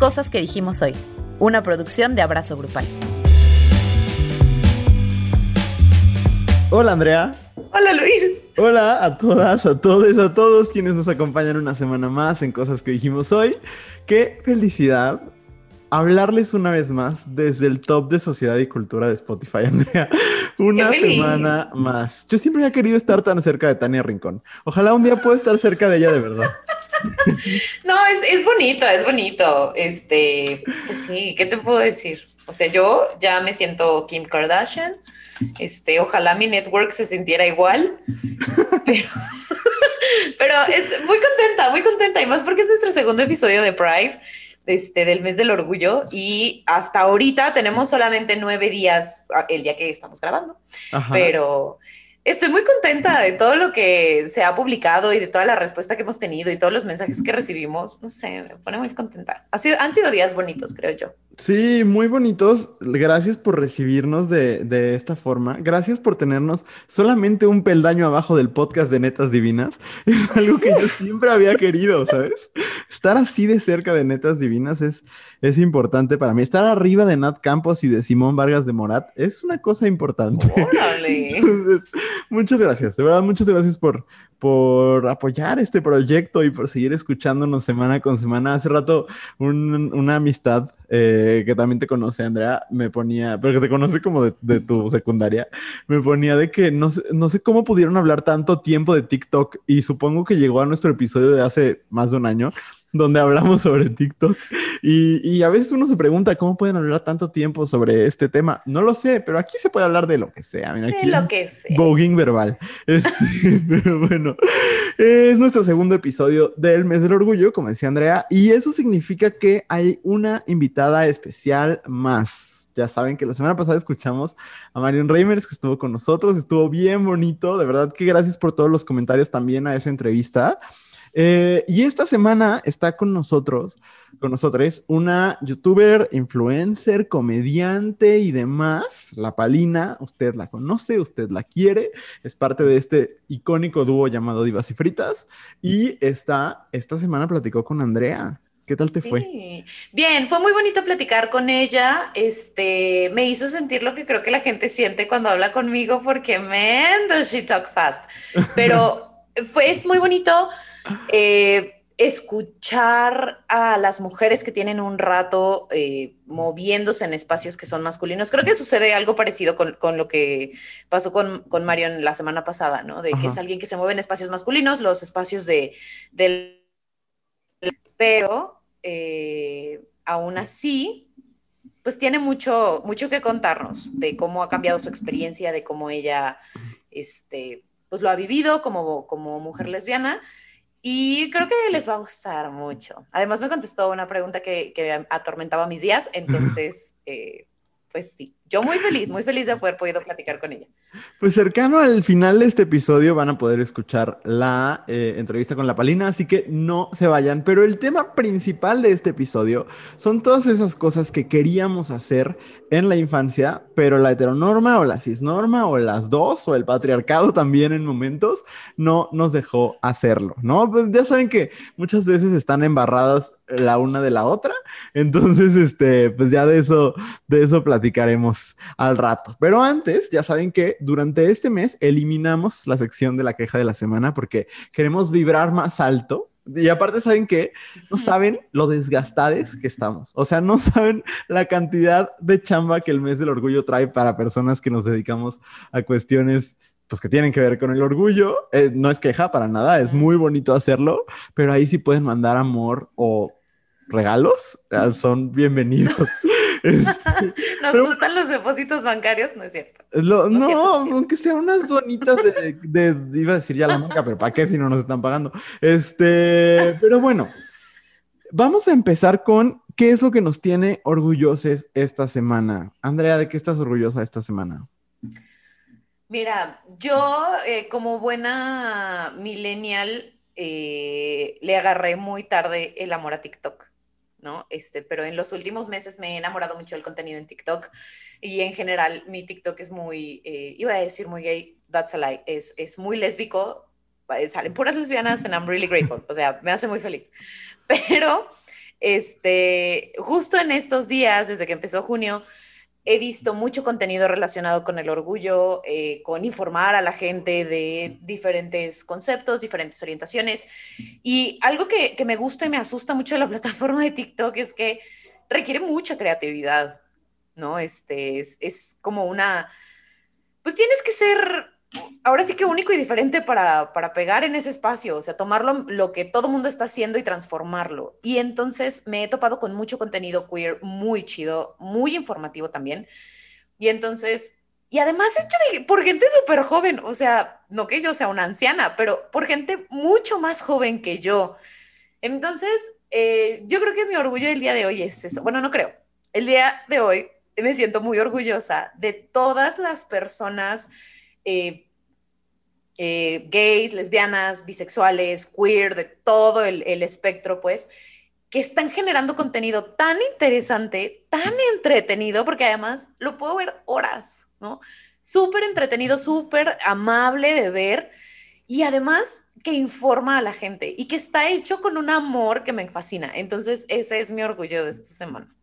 cosas que dijimos hoy, una producción de Abrazo Grupal. Hola Andrea. Hola Luis. Hola a todas, a todos, a todos quienes nos acompañan una semana más en Cosas que dijimos hoy. Qué felicidad hablarles una vez más desde el top de sociedad y cultura de Spotify, Andrea. Una semana más. Yo siempre había querido estar tan cerca de Tania Rincón. Ojalá un día pueda estar cerca de ella de verdad. No, es, es, bonito, es bonito. Este, pues sí, ¿qué te puedo decir? O sea, yo ya me siento Kim Kardashian. Este, ojalá mi network se sintiera igual. Pero, pero es muy contenta, muy contenta. Y más porque es nuestro segundo episodio de Pride este, del mes del orgullo y hasta ahorita tenemos solamente nueve días, ah, el día que estamos grabando, pero estoy muy contenta de todo lo que se ha publicado y de toda la respuesta que hemos tenido y todos los mensajes que recibimos. No sé, me pone muy contenta. Ha sido, han sido días bonitos, creo yo. Sí, muy bonitos. Gracias por recibirnos de, de, esta forma. Gracias por tenernos solamente un peldaño abajo del podcast de Netas Divinas. Es algo que yo siempre había querido, ¿sabes? Estar así de cerca de Netas Divinas es, es importante para mí. Estar arriba de Nat Campos y de Simón Vargas de Morat es una cosa importante. Órale. Muchas gracias, de verdad, muchas gracias por, por apoyar este proyecto y por seguir escuchándonos semana con semana. Hace rato una amistad eh, que también te conoce, Andrea, me ponía, pero que te conoce como de, de tu secundaria, me ponía de que no, no sé cómo pudieron hablar tanto tiempo de TikTok y supongo que llegó a nuestro episodio de hace más de un año donde hablamos sobre TikTok. Y, y, a veces uno se pregunta cómo pueden hablar tanto tiempo sobre este tema. No lo sé, pero aquí se puede hablar de lo que sea. Mira, aquí de lo que sea. Voguing verbal. Este, pero bueno, es nuestro segundo episodio del mes del orgullo, como decía Andrea, y eso significa que hay una invitada especial más. Ya saben que la semana pasada escuchamos a Marion Reimers, que estuvo con nosotros, estuvo bien bonito, de verdad que gracias por todos los comentarios también a esa entrevista. Eh, y esta semana está con nosotros, con nosotros, una youtuber, influencer, comediante y demás, La Palina. Usted la conoce, usted la quiere, es parte de este icónico dúo llamado Divas y Fritas. Y está, esta semana platicó con Andrea. ¿Qué tal te fue? Bien, fue muy bonito platicar con ella. Este, me hizo sentir lo que creo que la gente siente cuando habla conmigo, porque man, does she talk fast. Pero fue, es muy bonito eh, escuchar a las mujeres que tienen un rato eh, moviéndose en espacios que son masculinos. Creo que sucede algo parecido con, lo que pasó con, con Marion la semana pasada, ¿no? De que es alguien que se mueve en espacios masculinos, los espacios de, del... Pero eh, aún así, pues tiene mucho, mucho que contarnos de cómo ha cambiado su experiencia, de cómo ella, este, pues lo ha vivido como, como mujer lesbiana y creo que les va a gustar mucho. Además me contestó una pregunta que, que atormentaba mis días, entonces, eh, pues sí, yo muy feliz, muy feliz de haber podido platicar con ella. Pues cercano al final de este episodio van a poder escuchar la eh, entrevista con la Palina, así que no se vayan. Pero el tema principal de este episodio son todas esas cosas que queríamos hacer en la infancia, pero la heteronorma o la cisnorma o las dos o el patriarcado también en momentos no nos dejó hacerlo, ¿no? Pues ya saben que muchas veces están embarradas la una de la otra, entonces este, pues ya de eso de eso platicaremos al rato. Pero antes, ya saben que durante este mes eliminamos la sección de la queja de la semana porque queremos vibrar más alto y aparte, ¿saben que No saben lo desgastades que estamos. O sea, no saben la cantidad de chamba que el mes del orgullo trae para personas que nos dedicamos a cuestiones pues que tienen que ver con el orgullo. Eh, no es queja para nada, es muy bonito hacerlo, pero ahí sí pueden mandar amor o regalos, son bienvenidos. Nos gustan los depósitos bancarios, no es cierto. no, aunque sean unas bonitas de, iba a decir ya la marca, pero ¿para qué si no nos están pagando? Este, pero bueno, vamos a empezar con qué es lo que nos tiene orgullosos esta semana. Andrea, ¿de qué estás orgullosa esta semana? Mira, yo eh, como buena millennial eh, le agarré muy tarde el amor a TikTok. ¿No? Este, pero en los últimos meses me he enamorado mucho del contenido en TikTok y en general mi TikTok es muy, eh, iba a decir muy gay, that's a lie, es, es muy lésbico, eh, salen puras lesbianas and I'm really grateful, o sea, me hace muy feliz. Pero Este, justo en estos días, desde que empezó junio, he visto mucho contenido relacionado con el orgullo, eh, con informar a la gente de diferentes conceptos, diferentes orientaciones. Y algo que, que, me gusta y me asusta mucho de la plataforma de TikTok es que requiere mucha creatividad, ¿no? Este, es, es como una... Pues tienes que ser ahora sí que único y diferente para, para pegar en ese espacio, o sea, tomarlo lo que todo mundo está haciendo y transformarlo. Y entonces me he topado con mucho contenido queer muy chido, muy informativo también. Y entonces, y además hecho por gente súper joven, o sea, no que yo sea una anciana, pero por gente mucho más joven que yo. Entonces, eh, yo creo que mi orgullo del día de hoy es eso. Bueno, no creo. El día de hoy me siento muy orgullosa de todas las personas eh, eh, gays, lesbianas, bisexuales, queer, de todo el, espectro, pues, que están generando contenido tan interesante, tan entretenido, porque además lo puedo ver horas, ¿no? Súper entretenido, súper amable de ver y además que informa a la gente y que está hecho con un amor que me fascina. Entonces, ese es mi orgullo de esta semana.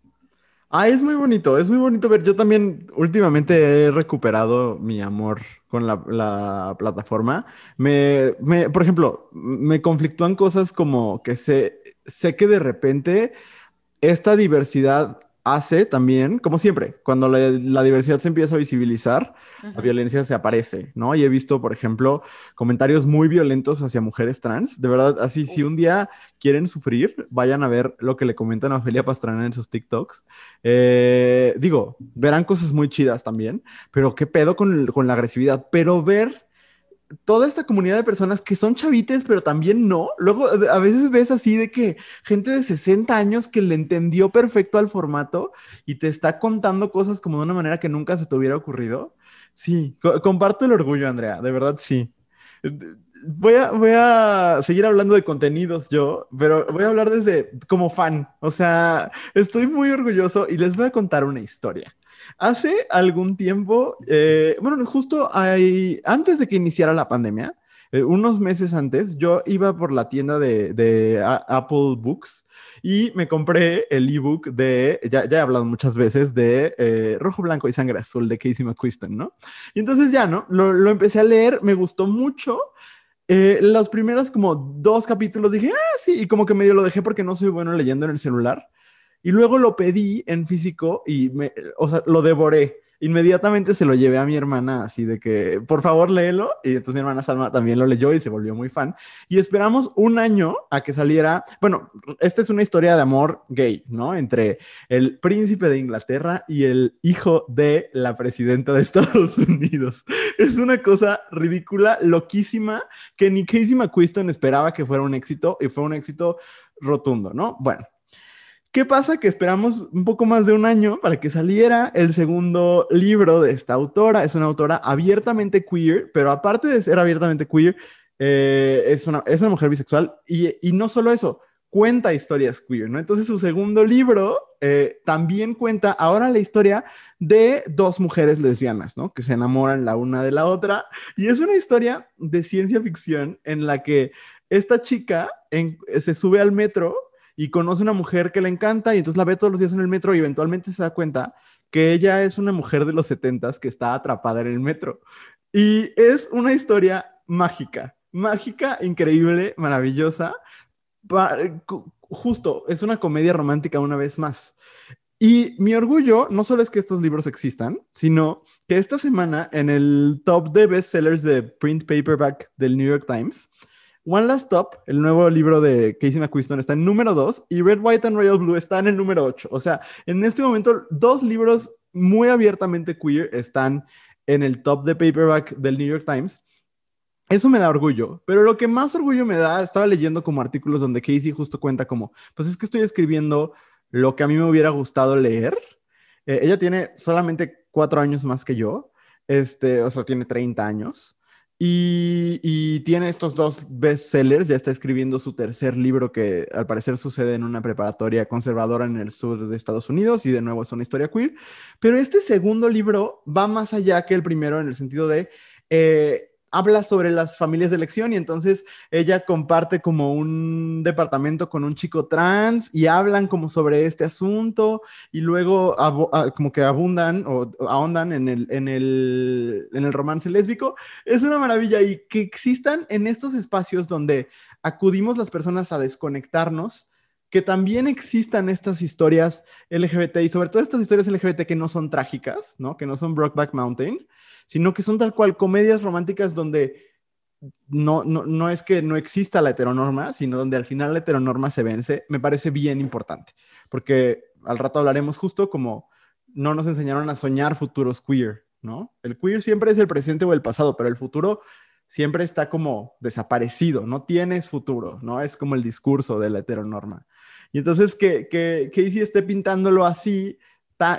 Ah, es muy bonito, es muy bonito ver. Yo también últimamente he recuperado mi amor con la, plataforma. Me, me, por ejemplo, me conflictúan cosas como que sé, sé que de repente esta diversidad hace también, como siempre, cuando la, diversidad se empieza a visibilizar, la violencia se aparece, ¿no? Y he visto, por ejemplo, comentarios muy violentos hacia mujeres trans. De verdad, así, si un día quieren sufrir, vayan a ver lo que le comentan a Ofelia Pastrana en sus TikToks. Eh, digo, verán cosas muy chidas también, pero qué pedo con, con la agresividad. Pero ver toda esta comunidad de personas que son chavites, pero también no. Luego, a veces ves así de que gente de 60 años que le entendió perfecto al formato y te está contando cosas como de una manera que nunca se te hubiera ocurrido. Sí, comparto el orgullo, Andrea, de verdad sí. Voy a, voy a seguir hablando de contenidos yo, pero voy a hablar desde como fan. O sea, estoy muy orgulloso y les voy a contar una historia. Hace algún tiempo, eh, bueno, justo hay, antes de que iniciara la pandemia, eh, unos meses antes, yo iba por la tienda de, Apple Books y me compré el ebook de, ya, ya, he hablado muchas veces, de eh, Rojo, Blanco y Sangre Azul de Casey McQuiston, ¿no? Y entonces ya, ¿no? Lo, lo empecé a leer, me gustó mucho. los primeros como dos capítulos dije, ah, sí, y como que medio lo dejé porque no soy bueno leyendo en el celular. Y luego lo pedí en físico y me, o sea, lo devoré. Inmediatamente se lo llevé a mi hermana, así de que, por favor, léelo. Y entonces mi hermana Salma también lo leyó y se volvió muy fan. Y esperamos un año a que saliera. Bueno, esta es una historia de amor gay, ¿no? Entre el príncipe de Inglaterra y el hijo de la presidenta de Estados Unidos. Es una cosa ridícula, loquísima, que ni Casey McQuiston esperaba que fuera un éxito y fue un éxito rotundo, ¿no? Bueno, ¿Qué pasa? Que esperamos un poco más de un año para que saliera el segundo libro de esta autora. Es una autora abiertamente queer, pero aparte de ser abiertamente queer, eh, es, una, es, una, mujer bisexual y, y, no solo eso, cuenta historias queer, ¿no? Entonces su segundo libro eh, también cuenta ahora la historia de dos mujeres lesbianas, ¿no? Que se enamoran la una de la otra y es una historia de ciencia ficción en la que esta chica se sube al metro y conoce una mujer que le encanta y entonces la ve todos los días en el metro y eventualmente se da cuenta que ella es una mujer de los setentas que está atrapada en el metro. Y es una historia mágica, mágica, increíble, maravillosa. Justo, es una comedia romántica una vez más. Y mi orgullo no solo es que estos libros existan, sino que esta semana en el top de bestsellers de print paperback del New York Times, One Last Stop, el nuevo libro de Casey McQuiston, está en número 2 y Red, White and Royal Blue está en el número 8. O sea, en este momento, dos libros muy abiertamente queer están en el top de paperback del New York Times. Eso me da orgullo, pero lo que más orgullo me da, estaba leyendo como artículos donde Casey justo cuenta como, pues es que estoy escribiendo lo que a mí me hubiera gustado leer. Eh, ella tiene solamente cuatro años más que yo, este, o sea, tiene 30 años. Y, tiene estos dos bestsellers, ya está escribiendo su tercer libro que al parecer sucede en una preparatoria conservadora en el sur de Estados Unidos y de nuevo es una historia queer. Pero este segundo libro va más allá que el primero en el sentido de, eh, habla sobre las familias de elección y entonces ella comparte como un departamento con un chico trans y hablan como sobre este asunto y luego ah, como que abundan o, ahondan en el, en, el, en el romance lésbico. Es una maravilla y que existan en estos espacios donde acudimos las personas a desconectarnos que también existan estas historias LGBT y sobre todo estas historias LGBT que no son trágicas, ¿no? Que no son Brokeback Mountain, sino que son tal cual comedias románticas donde no, no, no es que no exista la heteronorma, sino donde al final la heteronorma se vence, me parece bien importante, porque al rato hablaremos justo como no nos enseñaron a soñar futuros queer, ¿no? El queer siempre es el presente o el pasado, pero el futuro siempre está como desaparecido, no tienes futuro, ¿no? Es como el discurso de la heteronorma. Y entonces que, que, que esté pintándolo así,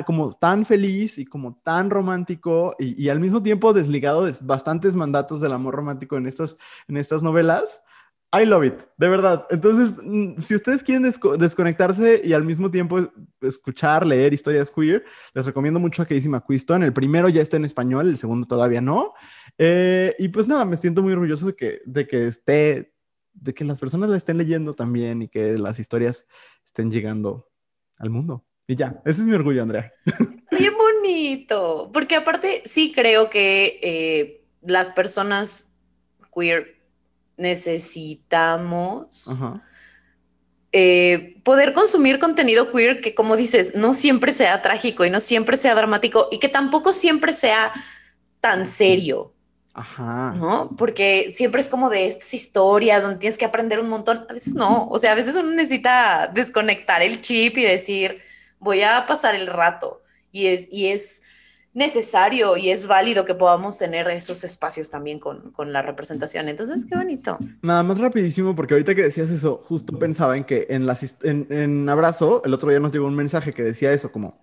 como tan feliz y como tan romántico y, al mismo tiempo desligado de bastantes mandatos del amor romántico en estas, en estas novelas. I love it, de verdad. Entonces, mm, si ustedes quieren desconectarse y al mismo tiempo escuchar, leer historias queer, les recomiendo mucho a Casey McQuiston. El primero ya está en español, el segundo todavía no. Eh, y pues nada, me siento muy orgulloso de que, de que esté de que las personas la estén leyendo también y que las historias estén llegando al mundo. Y ya, ese es mi orgullo, Andrea. Bien bonito, porque aparte sí creo que eh, las personas queer necesitamos eh, poder consumir contenido queer que, como dices, no siempre sea trágico y no siempre sea dramático y que tampoco siempre sea tan serio. Ajá. ¿No? Porque siempre es como de estas historias donde tienes que aprender un montón. A veces no. O sea, a veces uno necesita desconectar el chip y decir, voy a pasar el rato. Y es, y es necesario y es válido que podamos tener esos espacios también con, con, la representación. Entonces, qué bonito. Nada más rapidísimo, porque ahorita que decías eso, justo pensaba en que en, las, en, en Abrazo, el otro día nos llegó un mensaje que decía eso, como,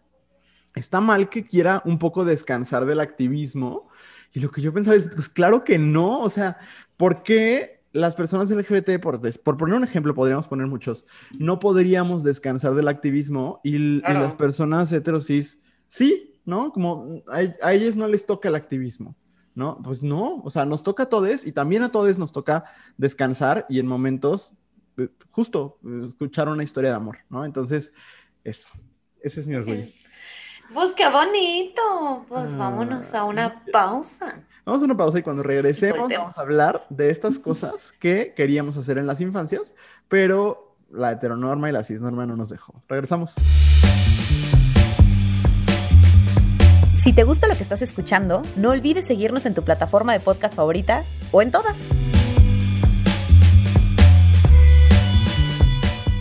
está mal que quiera un poco descansar del activismo y lo que yo pensaba es, pues claro que no, o sea, ¿por qué las personas LGBT, por, por poner un ejemplo, podríamos poner muchos, no podríamos descansar del activismo y, las personas heterosis, sí, ¿no? Como a, ellos no les toca el activismo. ¿no? Pues no, o sea, nos toca a todos y también a todos nos toca descansar y en momentos, eh, justo, escuchar una historia de amor, ¿no? Entonces, eso, ese es mi orgullo. Pues qué bonito. Pues ah, vámonos a una pausa. Vamos a una pausa y cuando regresemos vamos a hablar de estas cosas que queríamos hacer en las infancias, pero la heteronorma y la cisnorma no nos dejó. Regresamos. Si te gusta lo que estás escuchando, no olvides seguirnos en tu plataforma de podcast favorita o en todas.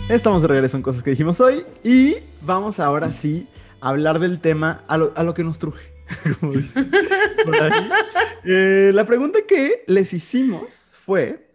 Estamos de regreso en cosas que dijimos hoy y vamos ahora sí hablar del tema a lo, que nos truje. Eh, la pregunta que les hicimos fue,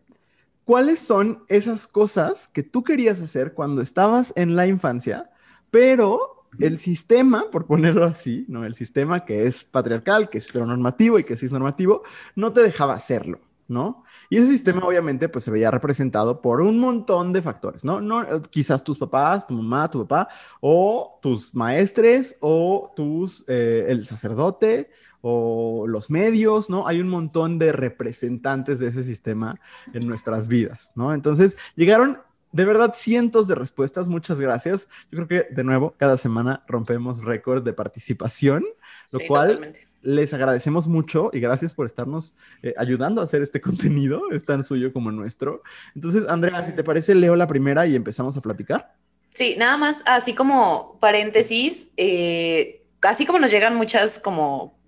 ¿cuáles son esas cosas que tú querías hacer cuando estabas en la infancia, pero el sistema, por ponerlo así, ¿no? El sistema que es patriarcal, que es heteronormativo y que es normativo, no te dejaba hacerlo, ¿no? Y ese sistema obviamente pues se veía representado por un montón de factores, ¿no? no quizás tus papás, tu mamá, tu papá, o tus maestres, o tus, eh, el sacerdote, o los medios, ¿no? Hay un montón de representantes de ese sistema en nuestras vidas, ¿no? Entonces llegaron de verdad, cientos de respuestas. Muchas gracias. Yo creo que, de nuevo, cada semana rompemos récord de participación, lo cual les agradecemos mucho y gracias por estarnos eh, ayudando a hacer este contenido. Es tan suyo como nuestro. Entonces, Andrea, si te parece, leo la primera y empezamos a platicar. Sí, nada más, así como paréntesis, eh, así como nos llegan muchas como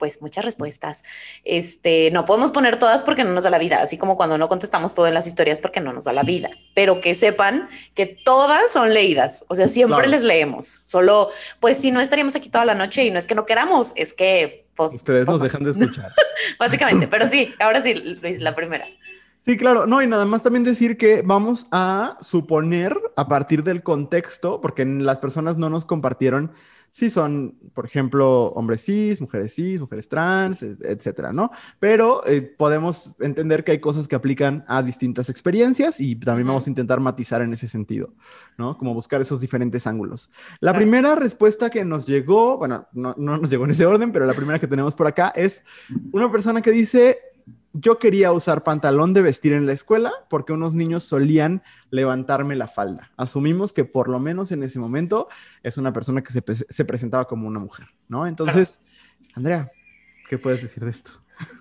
pues muchas respuestas. Este, no podemos poner todas porque no nos da la vida, así como cuando no contestamos todo en las historias porque no nos da la vida, pero que sepan que todas son leídas, o sea, siempre les leemos. Solo, pues si no estaríamos aquí toda la noche y no es que no queramos, es que pues, ustedes nos dejan de escuchar. Básicamente, pero sí, ahora sí, Luis, la primera. Sí, claro, no, y nada más también decir que vamos a suponer a partir del contexto, porque las personas no nos compartieron si son, por ejemplo, hombres cis, mujeres cis, mujeres trans, etcétera, ¿no? Pero eh, podemos entender que hay cosas que aplican a distintas experiencias y también vamos a intentar matizar en ese sentido, ¿no? Como buscar esos diferentes ángulos. La primera respuesta que nos llegó, bueno, no, no nos llegó en ese orden, pero la primera que tenemos por acá es una persona que dice, yo quería usar pantalón de vestir en la escuela porque unos niños solían levantarme la falda. Asumimos que por lo menos en ese momento es una persona que se, presentaba como una mujer, ¿no? Entonces, Andrea, ¿qué puedes decir de esto?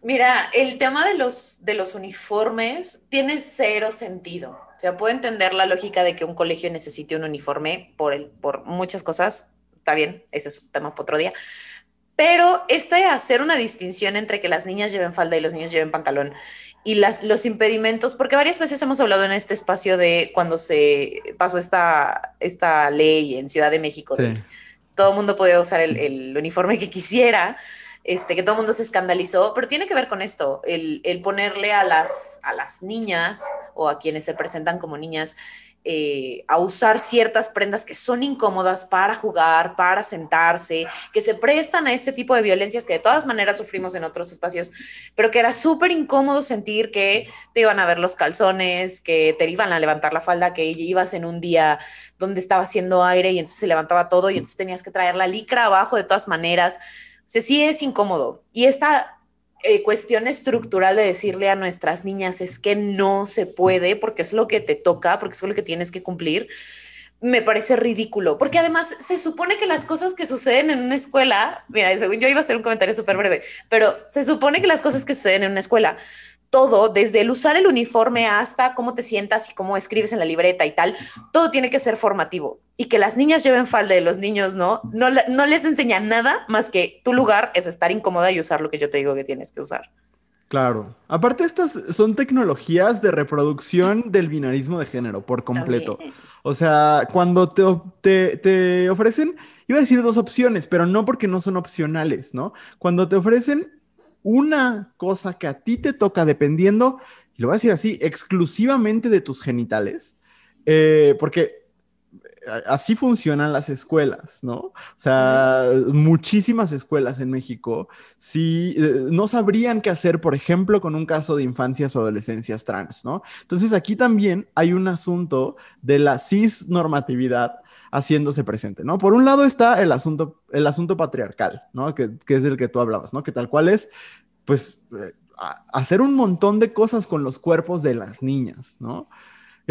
Mira, el tema de los, de los uniformes tiene cero sentido. O sea, puedo entender la lógica de que un colegio necesite un uniforme por, el, por muchas cosas. Está bien, ese es un tema para otro día. Pero este hacer una distinción entre que las niñas lleven falda y los niños lleven pantalón y las, los impedimentos, porque varias veces hemos hablado en este espacio de cuando se pasó esta, esta ley en Ciudad de México, todo el mundo podía usar el, el, uniforme que quisiera, este, que todo el mundo se escandalizó, pero tiene que ver con esto, el, el ponerle a las, a las niñas o a quienes se presentan como niñas eh, a usar ciertas prendas que son incómodas para jugar, para sentarse, que se prestan a este tipo de violencias que de todas maneras sufrimos en otros espacios, pero que era súper incómodo sentir que te iban a ver los calzones, que te iban a levantar la falda, que ibas en un día donde estaba haciendo aire y entonces se levantaba todo y entonces tenías que traer la licra abajo de todas maneras. O sea, sí es incómodo. Y esta eh, cuestión estructural de decirle a nuestras niñas es que no se puede porque es lo que te toca, porque es lo que tienes que cumplir, me parece ridículo, porque además se supone que las cosas que suceden en una escuela, mira, yo iba a hacer un comentario súper breve, pero se supone que las cosas que suceden en una escuela todo, desde el usar el uniforme hasta cómo te sientas y cómo escribes en la libreta y tal, todo tiene que ser formativo. Y que las niñas lleven falda y los niños no, no, no les enseña nada más que tu lugar es estar incómoda y usar lo que yo te digo que tienes que usar. Claro. Aparte, estas son tecnologías de reproducción del binarismo de género por completo. O sea, cuando te, te, te ofrecen, iba a decir dos opciones, pero no porque no son opcionales, ¿no? Cuando te ofrecen una cosa que a ti te toca dependiendo, y lo voy a decir así, exclusivamente de tus genitales, eh, porque así funcionan las escuelas, ¿no? O sea, muchísimas escuelas en México sí eh, no sabrían qué hacer, por ejemplo, con un caso de infancias o adolescencias trans, ¿no? Entonces aquí también hay un asunto de la cisnormatividad haciéndose presente, ¿no? Por un lado está el asunto, el asunto patriarcal, ¿no? Que, es del que tú hablabas, ¿no? Que tal cual es, pues, eh, hacer un montón de cosas con los cuerpos de las niñas, ¿no?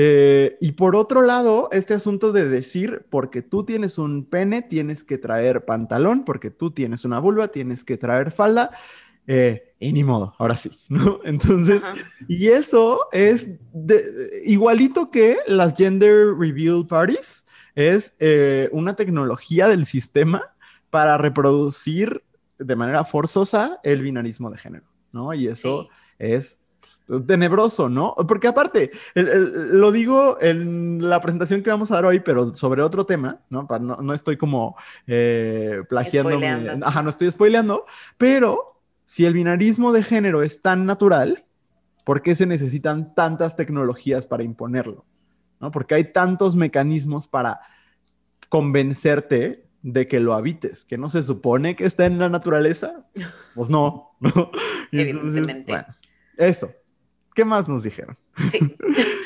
Eh, y por otro lado, este asunto de decir, porque tú tienes un pene, tienes que traer pantalón, porque tú tienes una vulva, tienes que traer falda, eh, y ni modo, ahora sí, ¿no? Entonces, y eso es igualito que las gender reveal parties, es eh, una tecnología del sistema para reproducir de manera forzosa el binarismo de género, ¿no? Y eso es tenebroso, ¿no? Porque aparte, lo digo en la presentación que vamos a dar hoy, pero sobre otro tema, ¿no? no, estoy como eh, plagiando. Ajá, no estoy spoileando, pero si el binarismo de género es tan natural, ¿por qué se necesitan tantas tecnologías para imponerlo? ¿No? Porque hay tantos mecanismos para convencerte de que lo habites, que no se supone que está en la naturaleza. Pues no, ¿no? Evidentemente. bueno, eso. ¿Qué más nos dijeron? Sí.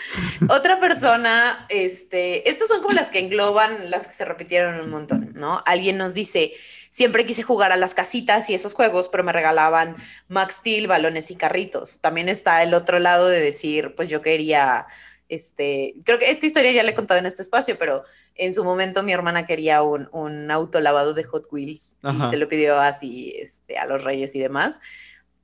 Otra persona, este, estas son como las que engloban las que se repitieron un montón, ¿no? Alguien nos dice, siempre quise jugar a las casitas y esos juegos, pero me regalaban Max Steel, balones y carritos. También está el otro lado de decir, pues yo quería este, creo que esta historia ya le he contado en este espacio, pero en su momento mi hermana quería un, un auto lavado de Hot Wheels y se lo pidió así este, a los reyes y demás.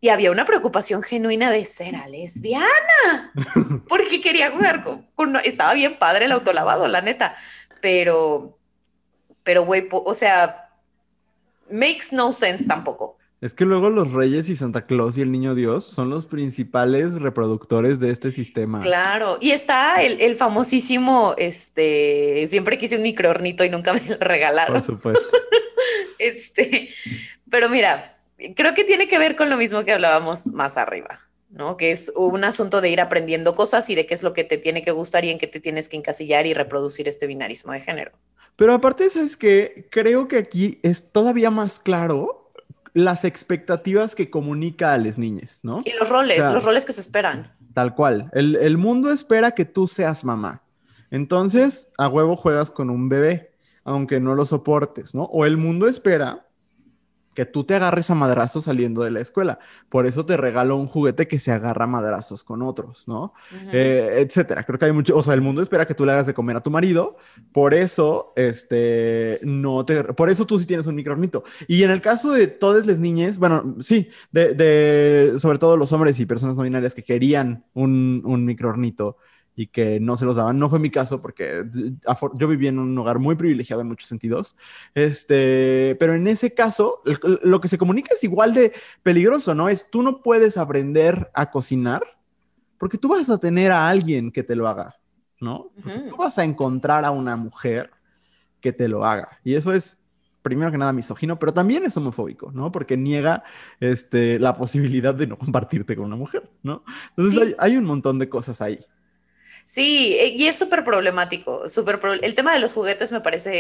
Y había una preocupación genuina de ser lesbiana, porque quería jugar con, Estaba bien padre el auto lavado, la neta, pero, pero güey, o sea, makes no sense tampoco. Es que luego los reyes y Santa Claus y el niño Dios son los principales reproductores de este sistema. Claro, y está el, famosísimo, este, siempre quise un microornito y nunca me lo regalaron. Por supuesto. este, pero mira, creo que tiene que ver con lo mismo que hablábamos más arriba, ¿no? Que es un asunto de ir aprendiendo cosas y de qué es lo que te tiene que gustar y en qué te tienes que encasillar y reproducir este binarismo de género. Pero aparte de eso es que creo que aquí es todavía más claro las expectativas que comunica a las niñas, ¿no? Y los roles, los roles que se esperan. Tal cual. El, mundo espera que tú seas mamá. Entonces, a huevo juegas con un bebé, aunque no lo soportes, ¿no? O el mundo espera que tú te agarres a madrazos saliendo de la escuela. Por eso te regalo un juguete que se agarra a madrazos con otros, ¿no? Eh, etcétera. Creo que hay mucho, o sea, el mundo espera que tú le hagas de comer a tu marido. Por eso, este, no te, por eso tú sí tienes un microornito. Y en el caso de todas las niñas, bueno, sí, de, sobre todo los hombres y personas no binarias que querían un, un microornito y que no se los daban. No fue mi caso porque yo viví en un hogar muy privilegiado en muchos sentidos. Este, pero en ese caso, lo que se comunica es igual de peligroso, ¿no? Es tú no puedes aprender a cocinar porque tú vas a tener a alguien que te lo haga, ¿no? Tú vas a encontrar a una mujer que te lo haga. Y eso es primero que nada misógino, pero también es homofóbico, ¿no? Porque niega este, la posibilidad de no compartirte con una mujer, ¿no? Entonces hay, hay, un montón de cosas ahí. Sí, eh, y es súper problemático. Super el tema de los juguetes me parece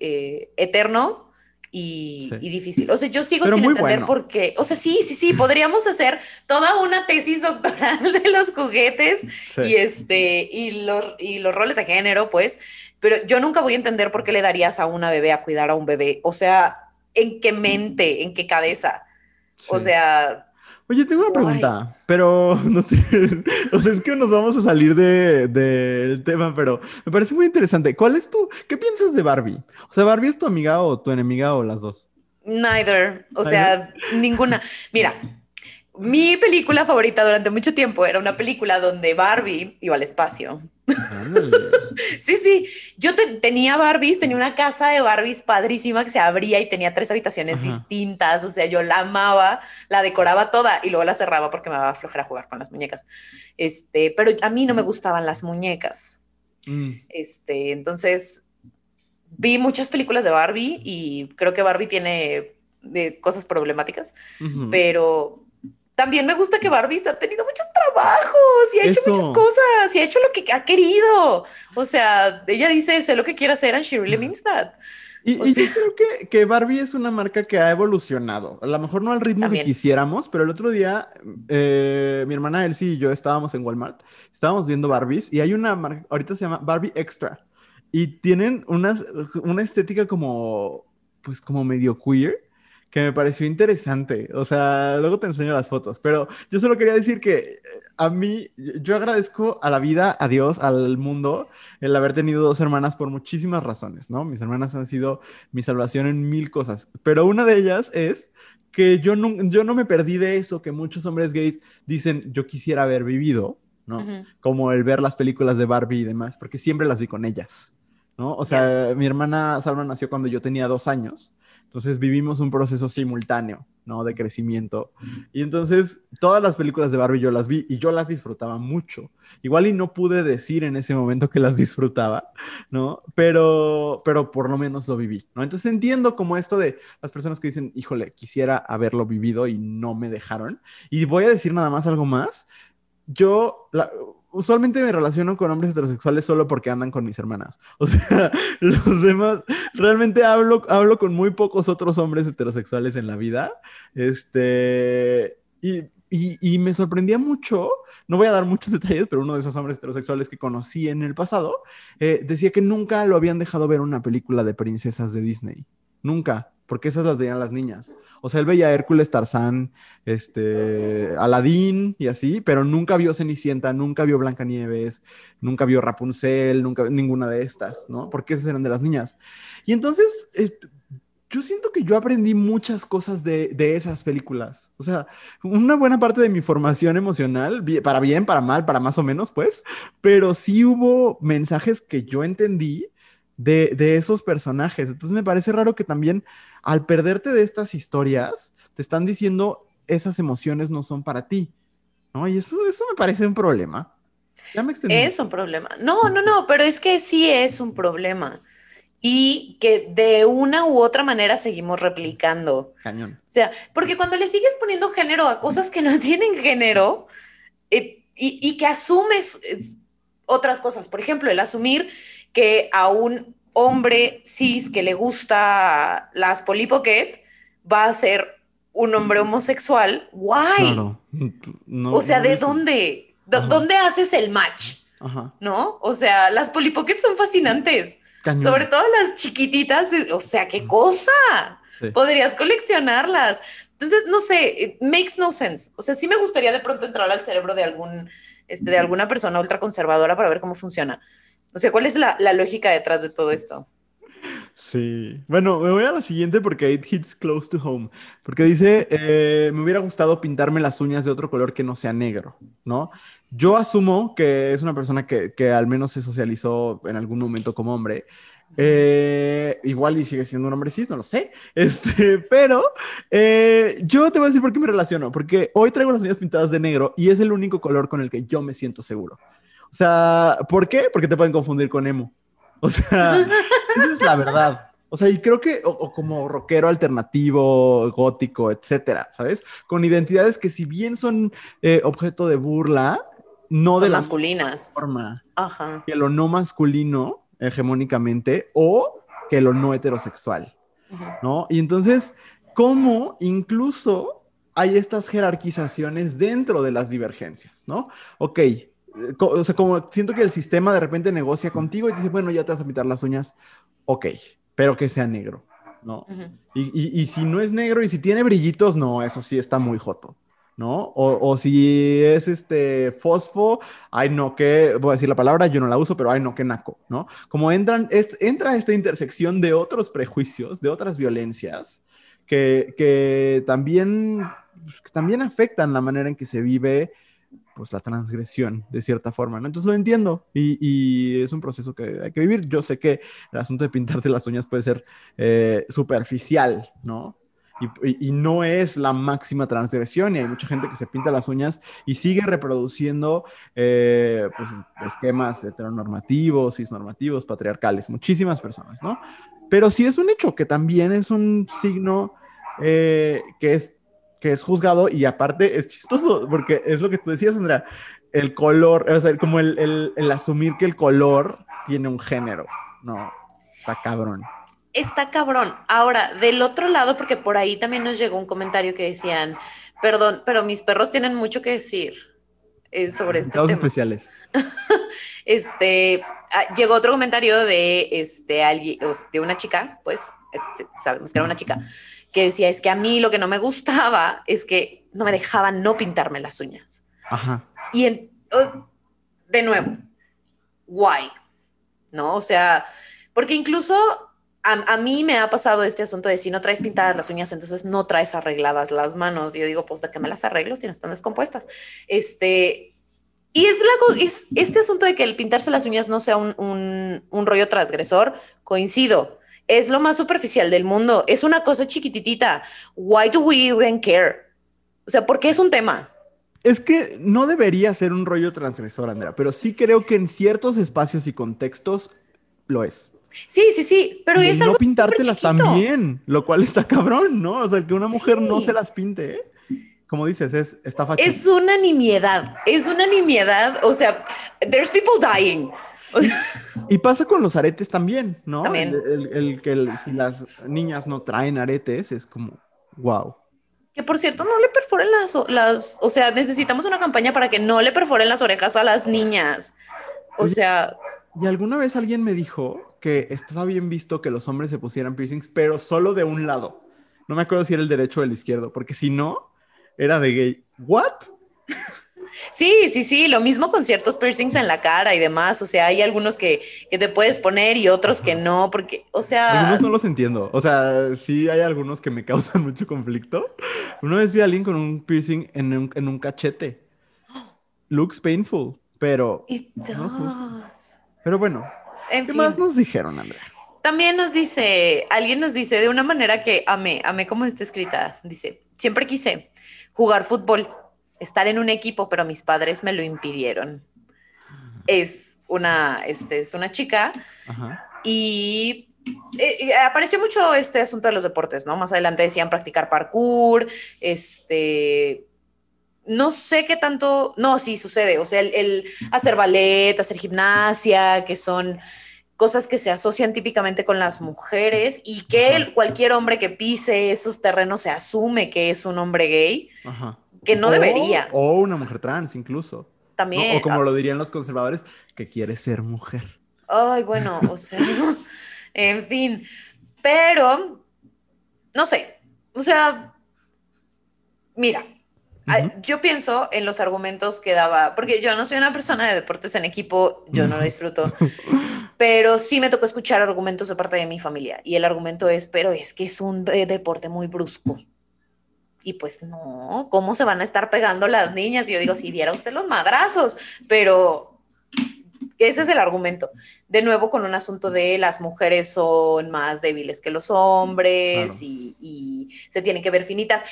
eh, eterno y, difícil. O sea, yo sigo sin entender por qué. O sea, sí, sí, sí, podríamos hacer toda una tesis doctoral de los juguetes y este y los, y los roles de género, pues, pero yo nunca voy a entender por qué le darías a una bebé a cuidar a un bebé. O sea, ¿en qué mente, en qué cabeza? O sea, Oye, tengo una pregunta, pero no o sea, es que nos vamos a salir del de, tema, pero me parece muy interesante. ¿Cuál es tu, qué piensas de Barbie? O sea, ¿Barbie es tu amiga o tu enemiga o las dos? Neither, o sea, ninguna. Mira, mi película favorita durante mucho tiempo era una película donde Barbie iba al espacio. sí, sí. Yo tenía Barbies, tenía una casa de Barbies padrísima que se abría y tenía tres habitaciones distintas. O sea, yo la amaba, la decoraba toda y luego la cerraba porque me daba flojera jugar con las muñecas. Este, pero a mí no me gustaban las muñecas. Mm. Este, entonces vi muchas películas de Barbie y creo que Barbie tiene de cosas problemáticas, pero también me gusta que Barbie ha tenido muchos trabajos y ha hecho muchas cosas y ha hecho lo que ha querido. O sea, ella dice, sé lo que quiere hacer and she really means that. Y, yo creo que, que, Barbie es una marca que ha evolucionado. A lo mejor no al ritmo que quisiéramos, pero el otro día eh, mi hermana Elsie y yo estábamos en Walmart, estábamos viendo Barbies y hay una marca, ahorita se llama Barbie Extra y tienen unas, una estética como, pues como medio queer que me pareció interesante. O sea, luego te enseño las fotos, pero yo solo quería decir que eh, a mí, yo agradezco a la vida, a Dios, al mundo, el haber tenido dos hermanas por muchísimas razones, ¿no? Mis hermanas han sido mi salvación en mil cosas, pero una de ellas es que yo no, yo no me perdí de eso que muchos hombres gays dicen, yo quisiera haber vivido, ¿no? Como el ver las películas de Barbie y demás, porque siempre las vi con ellas, ¿no? O sea, mi hermana Salma nació cuando yo tenía dos años entonces vivimos un proceso simultáneo, ¿no? De crecimiento. Y entonces todas las películas de Barbie yo las vi y yo las disfrutaba mucho. Igual y no pude decir en ese momento que las disfrutaba, ¿no? Pero, pero por lo menos lo viví, ¿no? Entonces entiendo como esto de las personas que dicen, híjole, quisiera haberlo vivido y no me dejaron. Y voy a decir nada más algo más. Yo, la, usualmente me relaciono con hombres heterosexuales solo porque andan con mis hermanas. O sea, los demás, realmente hablo, hablo con muy pocos otros hombres heterosexuales en la vida. Este, y, y, me sorprendía mucho, no voy a dar muchos detalles, pero uno de esos hombres heterosexuales que conocí en el pasado eh, decía que nunca lo habían dejado ver una película de princesas de Disney. Nunca, porque esas las veían las niñas. O sea, él veía Hércules, Tarzán, este, Aladín y así, pero nunca vio Cenicienta, nunca vio Blancanieves, nunca vio Rapunzel, nunca ninguna de estas, ¿no? Porque esas eran de las niñas. Y entonces, eh, yo siento que yo aprendí muchas cosas de, de, esas películas. O sea, una buena parte de mi formación emocional, para bien, para mal, para más o menos, pues, pero sí hubo mensajes que yo entendí de, de esos personajes. Entonces me parece raro que también al perderte de estas historias, te están diciendo esas emociones no son para ti. ¿no? Y eso, eso me parece un problema. Ya me es un problema. No, no, no, pero es que sí es un problema. Y que de una u otra manera seguimos replicando. Cañón. O sea, porque cuando le sigues poniendo género a cosas que no tienen género eh, y, y, que asumes otras cosas, por ejemplo, el asumir que a un hombre cis que le gusta las Polly va a ser un hombre homosexual. Guay. o sea, ¿de dónde? ¿Dónde haces el match? ¿No? O sea, las Polly son fascinantes. Sobre todo las chiquititas. O sea, qué cosa. podrías coleccionarlas. Entonces, no sé, makes no sense. O sea, sí me gustaría de pronto entrar al cerebro de algún, este, de alguna persona ultraconservadora para ver cómo funciona. O sea, ¿cuál es la, la lógica detrás de todo esto? Sí. Bueno, me voy a la siguiente porque it hits close to home. Porque dice, eh, me hubiera gustado pintarme las uñas de otro color que no sea negro, ¿no? Yo asumo que es una persona que, que al menos se socializó en algún momento como hombre. Eh, igual y sigue siendo un hombre cis, no lo sé. Este, pero eh, yo te voy a decir por qué me relaciono. Porque hoy traigo las uñas pintadas de negro y es el único color con el que yo me siento seguro. O sea, ¿por qué? Porque te pueden confundir con emo. O sea, esa es la verdad. O sea, y creo que, o, como rockero alternativo, gótico, etcétera, ¿sabes? Con identidades que, si bien son eh, objeto de burla, no de masculinas. la forma Ajá. que lo no masculino hegemónicamente o que lo no heterosexual, ¿no? Y entonces, ¿cómo incluso hay estas jerarquizaciones dentro de las divergencias, ¿no? Ok, o sea, como siento que el sistema de repente negocia contigo y dice, bueno, ya te vas a pintar las uñas, ok, pero que sea negro, ¿no? y, y, si no es negro y si tiene brillitos, no, eso sí está muy joto, ¿no? O, o, si es este fosfo, ay no, que, voy a decir la palabra, yo no la uso, pero ay no, que naco, ¿no? Como entran, es, entra esta intersección de otros prejuicios, de otras violencias, que, que también, que también afectan la manera en que se vive pues la transgresión de cierta forma, ¿no? Entonces lo entiendo y, es un proceso que hay que vivir. Yo sé que el asunto de pintarte las uñas puede ser eh, superficial, ¿no? Y, no es la máxima transgresión y hay mucha gente que se pinta las uñas y sigue reproduciendo eh, pues, esquemas heteronormativos, cisnormativos, patriarcales, muchísimas personas, ¿no? Pero sí es un hecho que también es un signo eh, que es que es juzgado y aparte es chistoso porque es lo que tú decías, Andrea, el color, o sea, como el, el, asumir que el color tiene un género, no, está cabrón. Está cabrón. Ahora, del otro lado, porque por ahí también nos llegó un comentario que decían, perdón, pero mis perros tienen mucho que decir eh, sobre este tema. especiales. este, ah, llegó otro comentario de, este, alguien, de una chica, pues, este, sabemos que era una chica, que decía, es que a mí lo que no me gustaba es que no me dejaban no pintarme las uñas. Ajá. Y en, oh, de nuevo, guay, ¿no? O sea, porque incluso a, mí me ha pasado este asunto de si no traes pintadas las uñas, entonces no traes arregladas las manos. Yo digo, pues de qué me las arreglo si no están descompuestas. Este, y es, la, es este asunto de que el pintarse las uñas no sea un, un, un rollo transgresor, coincido es lo más superficial del mundo. Es una cosa chiquititita. Why do we even care? O sea, ¿por qué es un tema? Es que no debería ser un rollo transgresor, Andrea, pero sí creo que en ciertos espacios y contextos lo es. Sí, sí, sí, pero es algo no pintártelas también, lo cual está cabrón, ¿no? O sea, que una mujer no se las pinte, ¿eh? como dices, es está Es una nimiedad, es una nimiedad, o sea, there's people dying. Y pasa con los aretes también, ¿no? También. El, que si las niñas no traen aretes es como, wow. Que por cierto, no le perforen las, las, o sea, necesitamos una campaña para que no le perforen las orejas a las niñas. O sea... Y alguna vez alguien me dijo que estaba bien visto que los hombres se pusieran piercings, pero solo de un lado. No me acuerdo si era el derecho o el izquierdo, porque si no, era de gay. ¿What? Sí, sí, sí, lo mismo con ciertos piercings en la cara y demás, o sea, hay algunos que, te puedes poner y otros que no, porque, o sea... Algunos no los entiendo, o sea, sí hay algunos que me causan mucho conflicto. Una vez vi a alguien con un piercing en un, cachete. Looks painful, pero... pero bueno, ¿qué más nos dijeron, Andrea? También nos dice, alguien nos dice de una manera que amé, amé cómo está escrita, dice, siempre quise jugar fútbol estar en un equipo, pero mis padres me lo impidieron. Es una, este, es una chica y eh, apareció mucho este asunto de los deportes, ¿no? Más adelante decían practicar parkour, este, no sé qué tanto, no, sí sucede, o sea, el, hacer ballet, hacer gimnasia, que son cosas que se asocian típicamente con las mujeres y que cualquier hombre que pise esos terrenos se asume que es un hombre gay. Ajá que no debería. O una mujer trans incluso. También. O como lo dirían los conservadores, que quiere ser mujer. Ay, bueno, o sea, en fin. Pero no sé, o sea, mira, yo pienso en los argumentos que daba, porque yo no soy una persona de deportes en equipo, yo no lo disfruto, pero sí me tocó escuchar argumentos de parte de mi familia y el argumento es, pero es que es un deporte muy brusco. Y pues no, ¿cómo se van a estar pegando las niñas? Y yo digo, si viera usted los madrazos, pero ese es el argumento. De nuevo con un asunto de las mujeres son más débiles que los hombres y, y, se tienen que ver finitas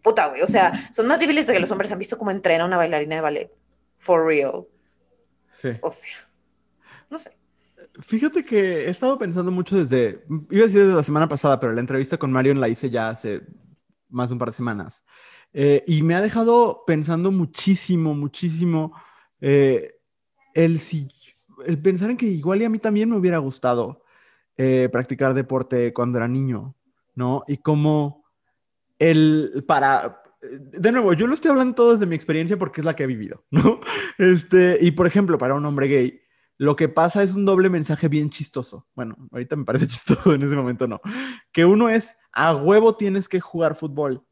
puta, güey, o sea, son más débiles de que los hombres han visto cómo entrena una bailarina de ballet. For real. Sí. O sea, no sé. Fíjate que he estado pensando mucho desde, iba a decir desde la semana pasada, pero la entrevista con Marion la hice ya hace más de un par de semanas. Eh, y me ha dejado pensando muchísimo, muchísimo eh, el, si, pensar en que igual y a mí también me hubiera gustado eh, practicar deporte cuando era niño, ¿no? Y cómo el para de nuevo, yo lo estoy hablando todo desde mi experiencia porque es la que he vivido, ¿no? Este, y por ejemplo, para un hombre gay, lo que pasa es un doble mensaje bien chistoso. Bueno, ahorita me parece chistoso, en ese momento no. Que uno es, a huevo tienes que jugar fútbol.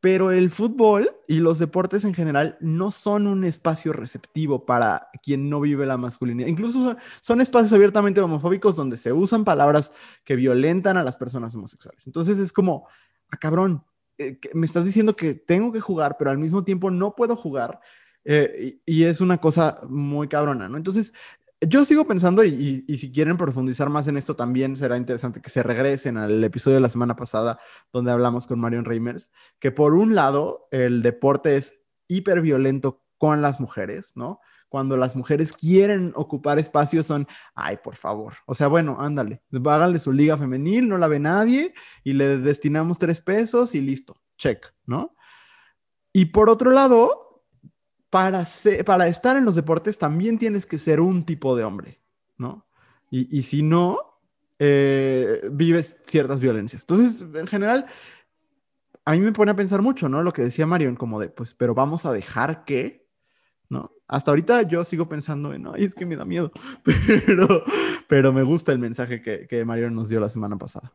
Pero el fútbol y los deportes en general no son un espacio receptivo para quien no vive la masculinidad. Incluso son, espacios abiertamente homofóbicos donde se usan palabras que violentan a las personas homosexuales. Entonces es como, ah, cabrón, eh, me estás diciendo que tengo que jugar, pero al mismo tiempo no puedo jugar. Eh, y, es una cosa muy cabrona, ¿no? Entonces, yo sigo pensando, y, si quieren profundizar más en esto, también será interesante que se regresen al episodio de la semana pasada donde hablamos con Marion Reimers, que por un lado, el deporte es hiper violento con las mujeres, ¿no? cuando las mujeres quieren ocupar espacios son, ay, por favor. O sea, bueno, ándale, háganle su liga femenil, no la ve nadie y le destinamos tres pesos y listo, check, ¿no? Y por otro lado, para, estar en los deportes también tienes que ser un tipo de hombre, ¿no? Y, si no, eh, vives ciertas violencias. Entonces, en general, a mí me pone a pensar mucho, ¿no? Lo que decía Marion, como de, pues, pero vamos a dejar que, ¿no? Hasta ahorita yo sigo pensando en, ay, es que me da miedo, pero, me gusta el mensaje que, que Mario nos dio la semana pasada.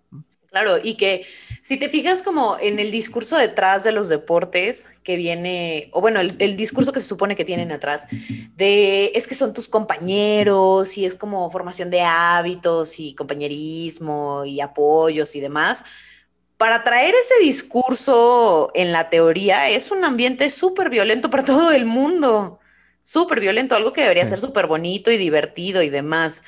Claro, y que si te fijas como en el discurso detrás de los deportes que viene, o bueno, el, el, discurso que se supone que tienen atrás, de es que son tus compañeros y es como formación de hábitos y compañerismo y apoyos y demás, para traer ese discurso en la teoría es un ambiente súper violento para todo el mundo súper violento, algo que debería ser súper bonito y divertido y demás.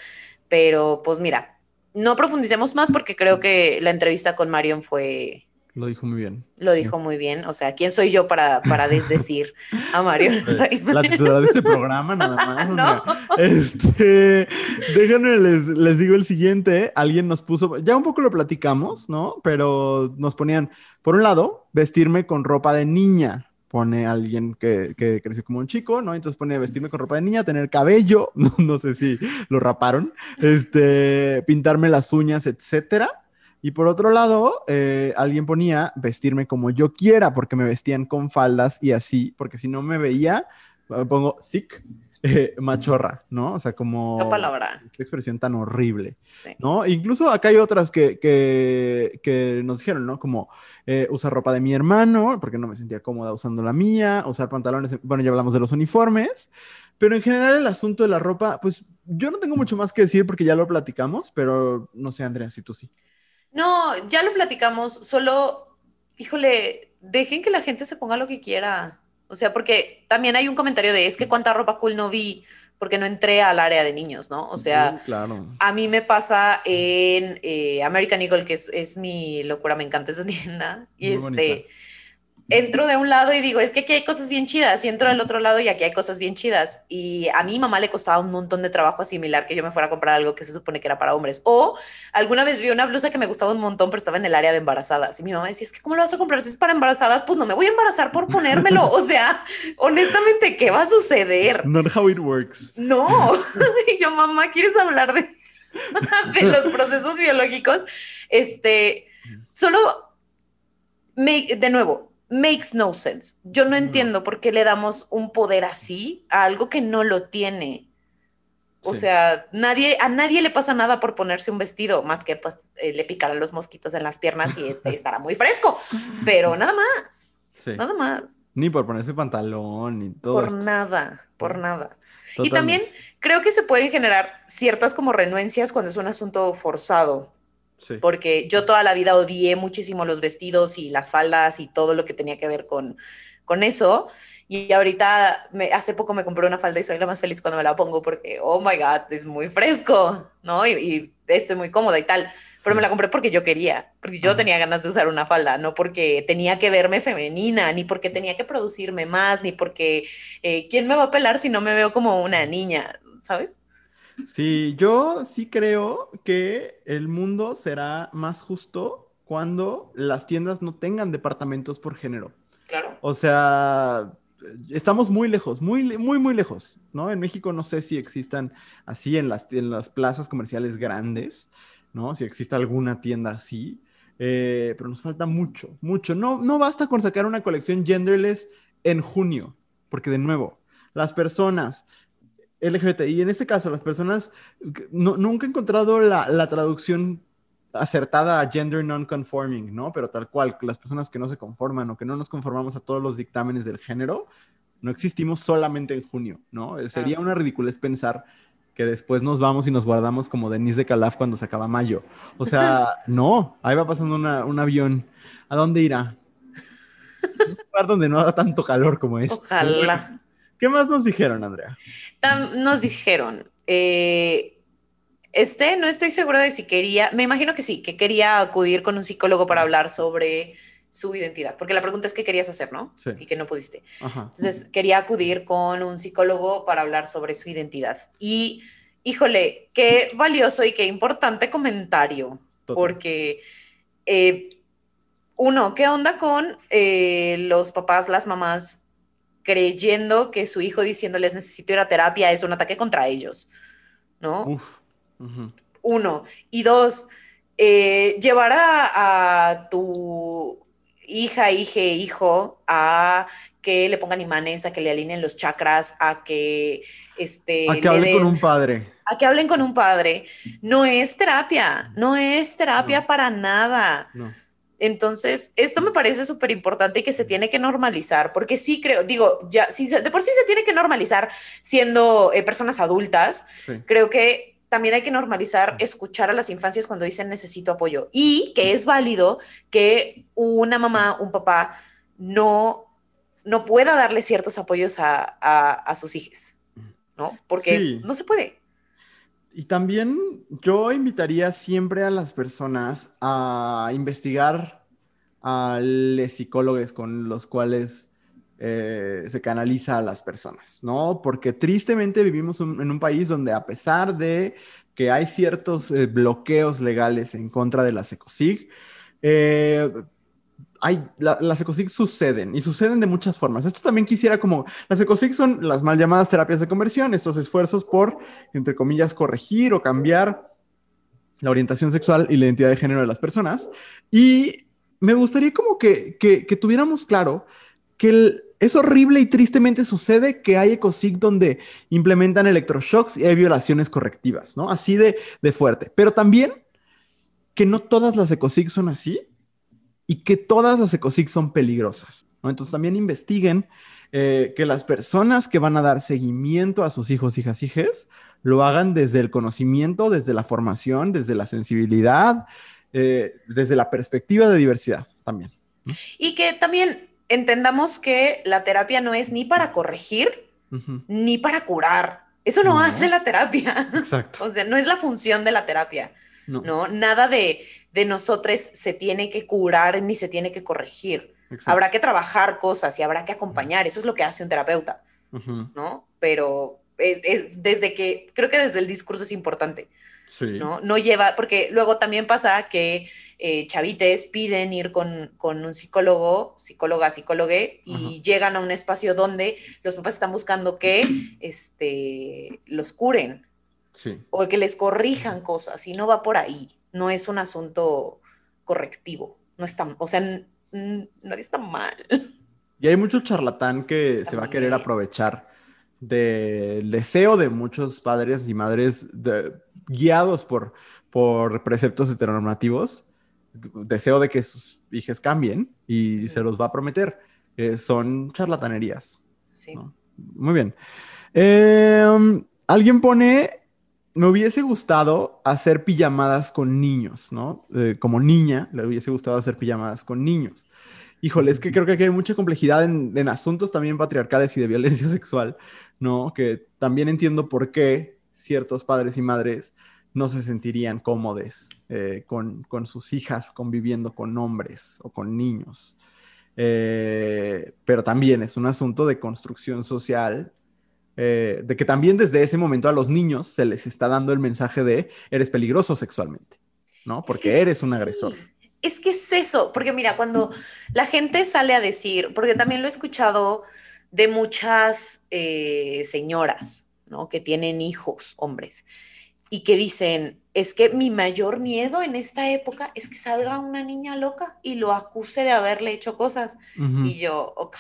Pero pues mira, no profundicemos más porque creo que la entrevista con Marion fue... Lo dijo muy bien. Lo dijo muy bien. O sea, ¿quién soy yo para, para decir a Marion? La titular de este programa, nada más. no. este, déjenme, les, les digo el siguiente. Alguien nos puso, ya un poco lo platicamos, ¿no? Pero nos ponían, por un lado, vestirme con ropa de niña pone alguien que, que, creció como un chico, ¿no? Entonces pone vestirme con ropa de niña, tener cabello, no, sé si lo raparon, este, pintarme las uñas, etcétera. Y por otro lado, eh, alguien ponía vestirme como yo quiera, porque me vestían con faldas y así, porque si no me veía, pongo sick, eh, machorra, ¿no? O sea, como... La palabra. Esta expresión tan horrible, ¿no? Incluso acá hay otras que, que, que nos dijeron, ¿no? Como eh, usar ropa de mi hermano, porque no me sentía cómoda usando la mía, usar pantalones, bueno, ya hablamos de los uniformes, pero en general el asunto de la ropa, pues yo no tengo mucho más que decir porque ya lo platicamos, pero no sé, Andrea, si tú sí. No, ya lo platicamos, solo, híjole, dejen que la gente se ponga lo que quiera. O sea, porque también hay un comentario de es que cuánta ropa cool no vi porque no entré al área de niños, ¿no? O sea, a mí me pasa en eh, American Eagle, que es, es, mi locura, me encanta esa tienda. Y este, entro de un lado y digo, es que aquí hay cosas bien chidas, y entro del otro lado y aquí hay cosas bien chidas. Y a mi mamá le costaba un montón de trabajo asimilar que yo me fuera a comprar algo que se supone que era para hombres. O alguna vez vi una blusa que me gustaba un montón, pero estaba en el área de embarazadas. Y mi mamá decía, es que ¿cómo lo vas a comprar si es para embarazadas? Pues no me voy a embarazar por ponérmelo. o sea, honestamente, ¿qué va a suceder? Not how it works. No. y yo, mamá, ¿quieres hablar de, de los procesos biológicos? Este, solo, me, de nuevo, makes no sense. Yo no entiendo por qué le damos un poder así a algo que no lo tiene. O sea, nadie, a nadie le pasa nada por ponerse un vestido, más que pues, eh, le picarán los mosquitos en las piernas y estará muy fresco. Pero nada más. Nada más. Ni por ponerse pantalón, ni todo. Por nada, por nada. Y también creo que se pueden generar ciertas como renuencias cuando es un asunto forzado. Sí. Porque yo toda la vida odié muchísimo los vestidos y las faldas y todo lo que tenía que ver con, con eso. Y ahorita, me, hace poco me compré una falda y soy la más feliz cuando me la pongo porque, oh my God, es muy fresco, ¿no? Y, y estoy muy cómoda y tal. Pero me la compré porque yo quería, porque yo tenía ganas de usar una falda, no porque tenía que verme femenina, ni porque tenía que producirme más, ni porque eh, ¿quién me va a pelar si no me veo como una niña? ¿Sabes? Sí, yo sí creo que el mundo será más justo cuando las tiendas no tengan departamentos por género. Claro. O sea, estamos muy lejos, muy, muy, muy lejos, ¿no? En México no sé si existan así en las, en las plazas comerciales grandes, ¿no? Si existe alguna tienda así, eh, pero nos falta mucho, mucho. No, no basta con sacar una colección genderless en junio, porque de nuevo, las personas LGBT, y en este caso las personas, nunca he encontrado la, la traducción acertada a gender non-conforming, ¿no? Pero tal cual, las personas que no se conforman o que no nos conformamos a todos los dictámenes del género, no existimos solamente en junio, ¿no? Sería una ridiculez pensar que después nos vamos y nos guardamos como Denise de Calaf cuando se acaba mayo. O sea, no, ahí va pasando un avión. ¿A dónde irá? Un lugar donde no haga tanto calor como este. Ojalá. ¿Qué más nos dijeron, Andrea? nos dijeron, eh, este, no estoy segura de si quería, me imagino que sí, que quería acudir con un psicólogo para hablar sobre su identidad, porque la pregunta es qué querías hacer, ¿no? Sí. Y que no pudiste. Entonces, quería acudir con un psicólogo para hablar sobre su identidad. Y, híjole, qué valioso y qué importante comentario, porque, eh, uno, ¿qué onda con eh, los papás, las mamás creyendo que su hijo diciéndoles necesito ir a terapia es un ataque contra ellos, ¿no? Uf. Uno. Y dos, eh, llevar a, tu hija, hije, hijo, a que le pongan imanes, a que le alineen los chakras, a que este. A que hablen con un padre. A que hablen con un padre. No es terapia, no es terapia para nada. Entonces, esto me parece súper importante y que se tiene que normalizar, porque sí creo, digo, ya, de por sí se tiene que normalizar siendo eh, personas adultas, creo que también hay que normalizar escuchar a las infancias cuando dicen necesito apoyo. Y que es válido que una mamá, un papá no, no pueda darle ciertos apoyos a, sus hijos, ¿no? Porque no se puede. Y también yo invitaría siempre a las personas a investigar a los psicólogos con los cuales eh, se canaliza a las personas, ¿no? Porque tristemente vivimos en un país donde a pesar de que hay ciertos eh, bloqueos legales en contra de la SECOSIG, eh, hay, las ECOSIG suceden y suceden de muchas formas. Esto también quisiera como, las ECOSIG son las mal llamadas terapias de conversión, estos esfuerzos por, entre comillas, corregir o cambiar la orientación sexual y la identidad de género de las personas. Y me gustaría como que, que, que tuviéramos claro que es horrible y tristemente sucede que hay ecosig donde implementan electroshocks y hay violaciones correctivas, ¿no? Así de, fuerte. Pero también que no todas las ecosig son así y que todas las ecosig son peligrosas, ¿no? Entonces también investiguen eh, que las personas que van a dar seguimiento a sus hijos, hijas, hijes, lo hagan desde el conocimiento, desde la formación, desde la sensibilidad, eh, desde la perspectiva de diversidad también. Y que también entendamos que la terapia no es ni para corregir ni para curar. Eso no, hace la terapia. Exacto. o sea, no es la función de la terapia. No. Nada de, de nosotros se tiene que curar ni se tiene que corregir. Habrá que trabajar cosas y habrá que acompañar. Eso es lo que hace un terapeuta. ¿No? Pero desde que, creo que desde el discurso es importante. ¿no? No lleva, porque luego también pasa que eh, chavites piden ir con, un psicólogo, psicóloga, psicólogue, y llegan a un espacio donde los papás están buscando que este, los curen. O que les corrijan cosas, y no va por ahí. No es un asunto correctivo. No está, o sea, nadie está mal. Y hay mucho charlatán que se va a querer aprovechar del deseo de muchos padres y madres guiados por, por preceptos heteronormativos, deseo de que sus hijas cambien y se los va a prometer. Eh, son charlatanerías. Sí. Muy bien. Em, alguien pone, me hubiese gustado hacer pijamadas con niños, ¿no? Como niña, le hubiese gustado hacer pijamadas con niños. Híjole, es que creo que aquí hay mucha complejidad en, asuntos también patriarcales y de violencia sexual, ¿no? Que también entiendo por qué ciertos padres y madres no se sentirían cómodos eh, con, con, sus hijas conviviendo con hombres o con niños. Eh, pero también es un asunto de construcción social, eh, de que también desde ese momento a los niños se les está dando el mensaje de eres peligroso sexualmente, ¿no? Porque eres un agresor. Es que es eso, porque mira, cuando la gente sale a decir, porque también lo he escuchado de muchas eh, señoras, ¿no? Que tienen hijos, hombres, y que dicen, es que mi mayor miedo en esta época es que salga una niña loca y lo acuse de haberle hecho cosas. Y yo, ok,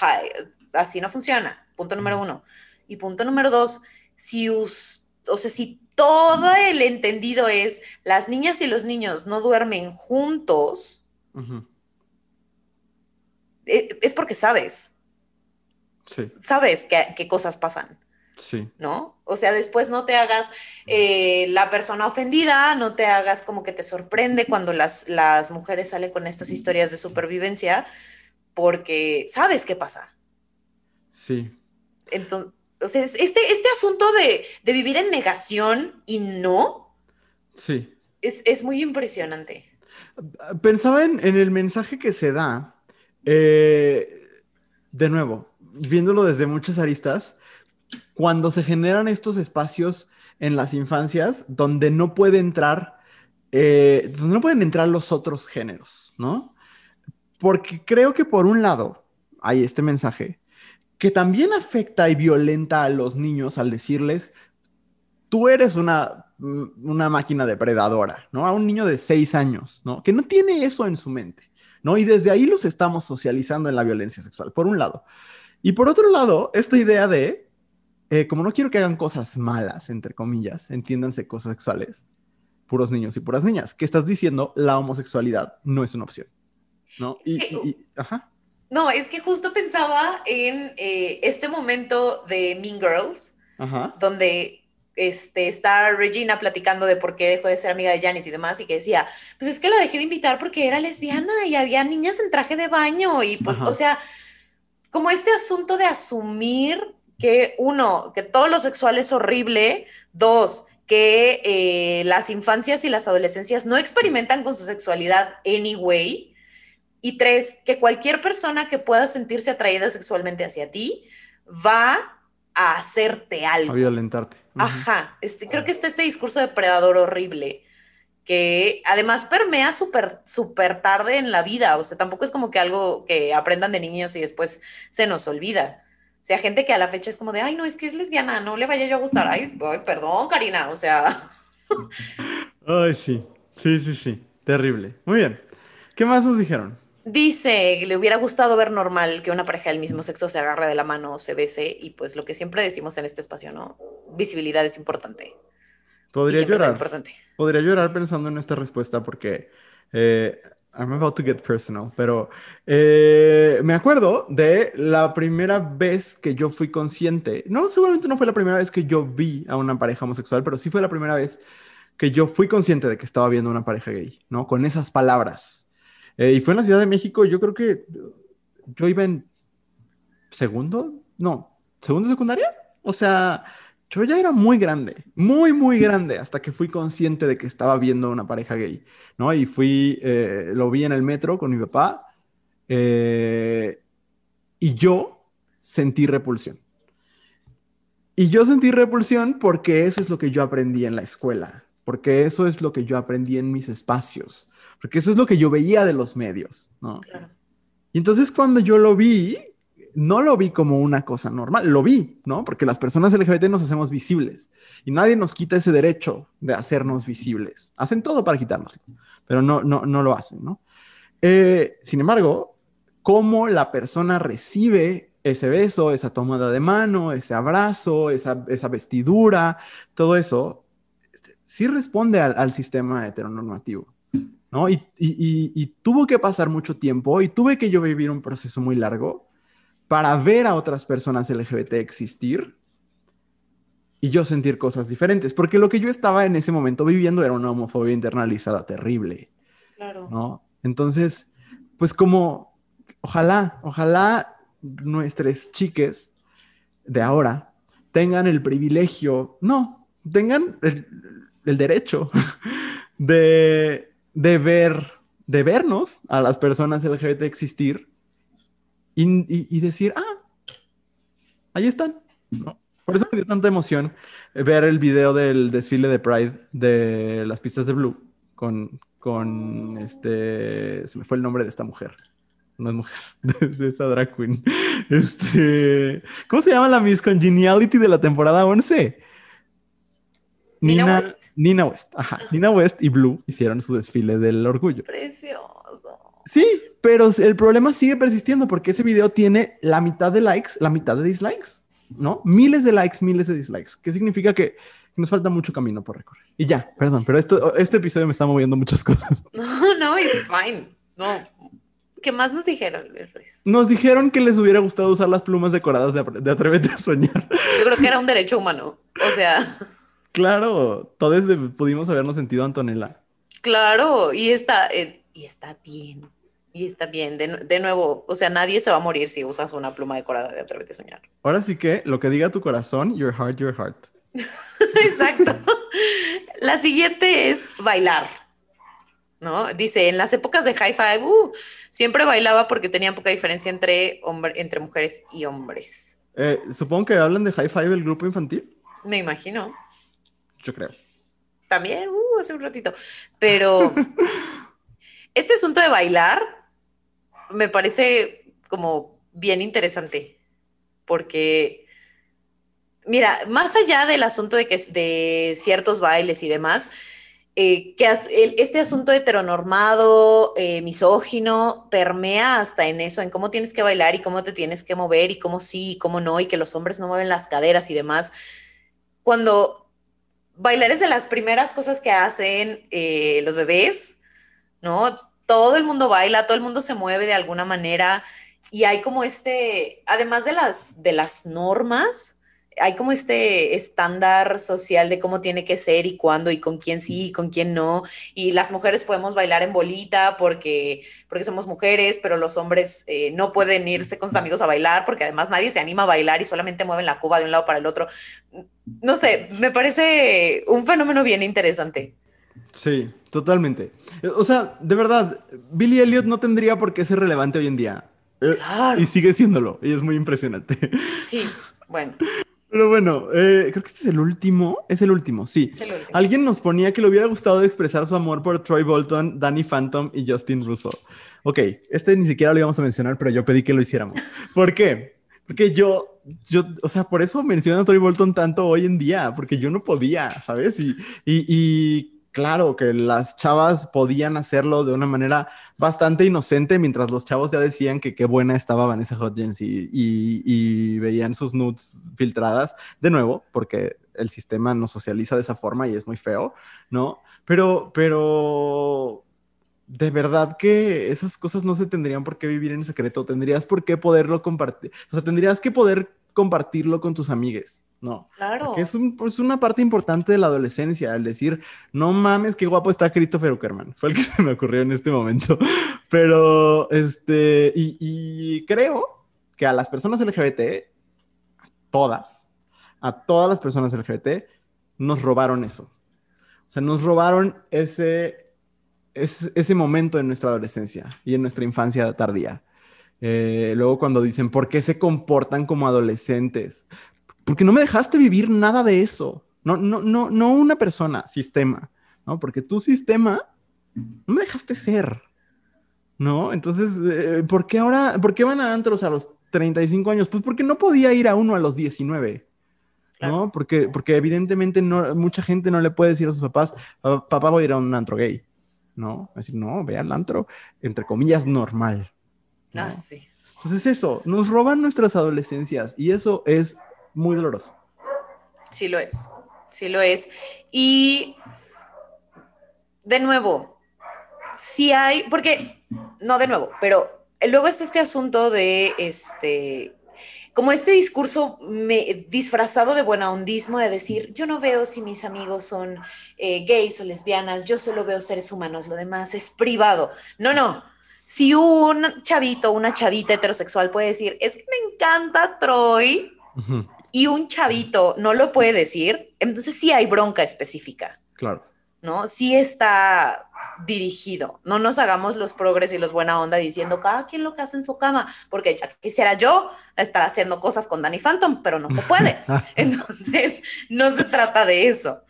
así no funciona. Punto número uno. Y punto número dos, si, us, o sea, si todo el entendido es las niñas y los niños no duermen juntos, e, es porque sabes. Sí. Sabes qué cosas pasan. Sí. ¿No? O sea, después no te hagas eh, la persona ofendida, no te hagas como que te sorprende cuando las, las mujeres salen con estas historias de supervivencia, porque sabes qué pasa. Sí. Entonces, sea, este, este asunto de, vivir en negación y no. Sí. Es, muy impresionante. Pensaba en, el mensaje que se da, eh, de nuevo, viéndolo desde muchas aristas, cuando se generan estos espacios en las infancias donde no puede entrar, eh, donde no pueden entrar los otros géneros, ¿no? Porque creo que por un lado hay este mensaje que también afecta y violenta a los niños al decirles, tú eres una, una máquina depredadora, ¿no? A un niño de seis años, ¿no? Que no tiene eso en su mente, ¿no? Y desde ahí los estamos socializando en la violencia sexual, por un lado. Y por otro lado, esta idea de eh, como no quiero que hagan cosas malas, entre comillas, entiéndanse cosas sexuales, puros niños y puras niñas, ¿qué estás diciendo, la homosexualidad no es una opción. ¿No? Y, ajá. No, es que justo pensaba en eh, este momento de Mean Girls, donde este, está Regina platicando de por qué dejó de ser amiga de Janice y demás, y que decía, pues es que la dejé de invitar porque era lesbiana y había niñas en traje de baño, y pues, o sea, como este asunto de asumir que uno, que todo lo sexual es horrible, dos, que eh, las infancias y las adolescencias no experimentan con su sexualidad anyway, y tres, que cualquier persona que pueda sentirse atraída sexualmente hacia ti va a hacerte algo. A violentarte. Ajá, este, creo que está este discurso depredador horrible que además permea súper, súper tarde en la vida, o sea, tampoco es como que algo que aprendan de niños y después se nos olvida. O sea, gente que a la fecha es como de, ay, no, es que es lesbiana, no le vaya yo a gustar. Ay, perdón, Karina, o sea. ay, sí, sí, sí, sí, terrible. Muy bien. ¿Qué más nos dijeron? Dice, le hubiera gustado ver normal que una pareja del mismo sexo se agarre de la mano o se bese y pues lo que siempre decimos en este espacio, ¿no? Visibilidad es importante. Podría llorar. Podría llorar pensando en esta respuesta porque eh, I'm about to get personal, pero eh, me acuerdo de la primera vez que yo fui consciente. No, seguramente no fue la primera vez que yo vi a una pareja homosexual, pero sí fue la primera vez que yo fui consciente de que estaba viendo una pareja gay, ¿no? Con esas palabras. Eh, y fue en la Ciudad de México, yo creo que yo iba en segundo, no, segundo secundaria. O sea, yo ya era muy grande, muy, muy grande, hasta que fui consciente de que estaba viendo una pareja gay, ¿no? Y fui, eh, lo vi en el metro con mi papá, eh, y yo sentí repulsión. Y yo sentí repulsión porque eso es lo que yo aprendí en la escuela, porque eso es lo que yo aprendí en mis espacios, porque eso es lo que yo veía de los medios, ¿no? Y entonces cuando yo lo vi, no lo vi como una cosa normal, lo vi, ¿no? Porque las personas LGBT nos hacemos visibles y nadie nos quita ese derecho de hacernos visibles. Hacen todo para quitarnos, pero no, no, lo hacen, ¿no? Eh, sin embargo, cómo la persona recibe ese beso, esa tomada de mano, ese abrazo, esa, esa vestidura, todo eso, sí responde al, al sistema heteronormativo. ¿No? Y, y, y, tuvo que pasar mucho tiempo y tuve que yo vivir un proceso muy largo para ver a otras personas LGBT existir y yo sentir cosas diferentes, porque lo que yo estaba en ese momento viviendo era una homofobia internalizada terrible. Claro. ¿no? Entonces, pues como, ojalá, ojalá nuestras chiques de ahora tengan el privilegio, no, tengan el, el derecho de, de, ver, de vernos a las personas LGBT existir y, y, decir, ah, ahí están. Por eso me dio tanta emoción ver el video del desfile de Pride de las pistas de Blue con, con este, se me fue el nombre de esta mujer. No es mujer, de, de esta drag queen. Este, ¿cómo se llama la Miss Congeniality de la temporada 11? Nina, Nina West. Nina West, ajá. Nina West y Blue hicieron su desfile del orgullo. Precioso. Sí, pero el problema sigue persistiendo porque ese video tiene la mitad de likes, la mitad de dislikes, ¿no? Miles de likes, miles de dislikes. ¿Qué significa que nos falta mucho camino por recorrer? Y ya, perdón, pero esto, este episodio me está moviendo muchas cosas. No, no, it's fine. No. ¿Qué más nos dijeron, Luis? Nos dijeron que les hubiera gustado usar las plumas decoradas de, de Atrévete a Soñar. Yo creo que era un derecho humano. O sea. Claro, todos pudimos habernos sentido Antonella. Claro, y está, eh, y está bien. Y está bien. De, de, nuevo, o sea, nadie se va a morir si usas una pluma decorada de Atrévete a Soñar. Ahora sí que lo que diga tu corazón, your heart, your heart. Exacto. La siguiente es bailar. ¿No? Dice, en las épocas de high five, uh, siempre bailaba porque tenían poca diferencia entre, hombre, entre mujeres y hombres. Eh, supongo que hablan de high five el grupo infantil. Me imagino. Yo creo. También, uh, hace un ratito. Pero este asunto de bailar me parece como bien interesante. Porque, mira, más allá del asunto de que de ciertos bailes y demás, eh, que el, este asunto heteronormado, eh, misógino, permea hasta en eso, en cómo tienes que bailar y cómo te tienes que mover y cómo sí y cómo no, y que los hombres no mueven las caderas y demás. Cuando bailar es de las primeras cosas que hacen eh, los bebés, ¿no? Todo el mundo baila, todo el mundo se mueve de alguna manera y hay como este, además de las, de las normas, hay como este estándar social de cómo tiene que ser y cuándo y con quién sí y con quién no. Y las mujeres podemos bailar en bolita porque, porque somos mujeres, pero los hombres eh, no pueden irse con sus amigos a bailar porque además nadie se anima a bailar y solamente mueven la cuba de un lado para el otro. No sé, me parece un fenómeno bien interesante. Sí, totalmente. O sea, de verdad, Billy Elliot no tendría por qué ser relevante hoy en día. Claro. Y sigue siéndolo, y es muy impresionante. Sí, bueno. Pero bueno, eh, creo que este es el último. Es el último, sí. Es el último. Alguien nos ponía que le hubiera gustado expresar su amor por Troy Bolton, Danny Phantom y Justin Russo. Ok, este ni siquiera lo íbamos a mencionar, pero yo pedí que lo hiciéramos. ¿Por qué? Porque yo, yo, o sea, por eso menciono a Troy Bolton tanto hoy en día, porque yo no podía, ¿sabes? Y, y, y claro que las chavas podían hacerlo de una manera bastante inocente, mientras los chavos ya decían que qué buena estaba Vanessa Hudgens y, y, veían sus nudes filtradas, de nuevo, porque el sistema nos socializa de esa forma y es muy feo, ¿no? Pero, pero de verdad que esas cosas no se tendrían por qué vivir en secreto, tendrías por qué poderlo compartir, o sea, tendrías que poder compartirlo con tus amigues, ¿no? Claro. Porque es, un, es, una parte importante de la adolescencia, el decir, no mames, qué guapo está Christopher Uckerman. Fue el que se me ocurrió en este momento. Pero, este, y, y creo que a las personas LGBT, a todas, a todas las personas LGBT, nos robaron eso. O sea, nos robaron ese, ese, ese momento en nuestra adolescencia y en nuestra infancia tardía. Eh, luego cuando dicen, ¿por qué se comportan como adolescentes? Porque no me dejaste vivir nada de eso. No, no, no, no una persona, sistema, ¿no? Porque tu sistema no me dejaste ser, ¿no? Entonces, eh, ¿por qué ahora, por qué van a antros a los 35 años? Pues porque no podía ir a uno a los 19. ¿no? Porque, porque evidentemente no, mucha gente no le puede decir a sus papás, papá voy a ir a un antro gay, ¿no? Es decir, no, ve al antro, entre comillas, normal. ¿no? Ah, sí. Pues es eso, nos roban nuestras adolescencias y eso es muy doloroso. Sí lo es, sí lo es. Y de nuevo, si hay, porque, no de nuevo, pero luego está este asunto de este como este discurso me, disfrazado de buena hondismo de decir, yo no veo si mis amigos son eh, gays o lesbianas, yo solo veo seres humanos, lo demás es privado. No, no. Si un chavito, una chavita heterosexual puede decir, es que me encanta Troy, y un chavito no lo puede decir, entonces sí hay bronca específica. Claro. ¿No? Sí está dirigido. No nos hagamos los progres y los buena onda diciendo cada quien lo que hace en su cama, porque ya quisiera yo estar haciendo cosas con Danny Phantom, pero no se puede. Entonces, no se trata de eso,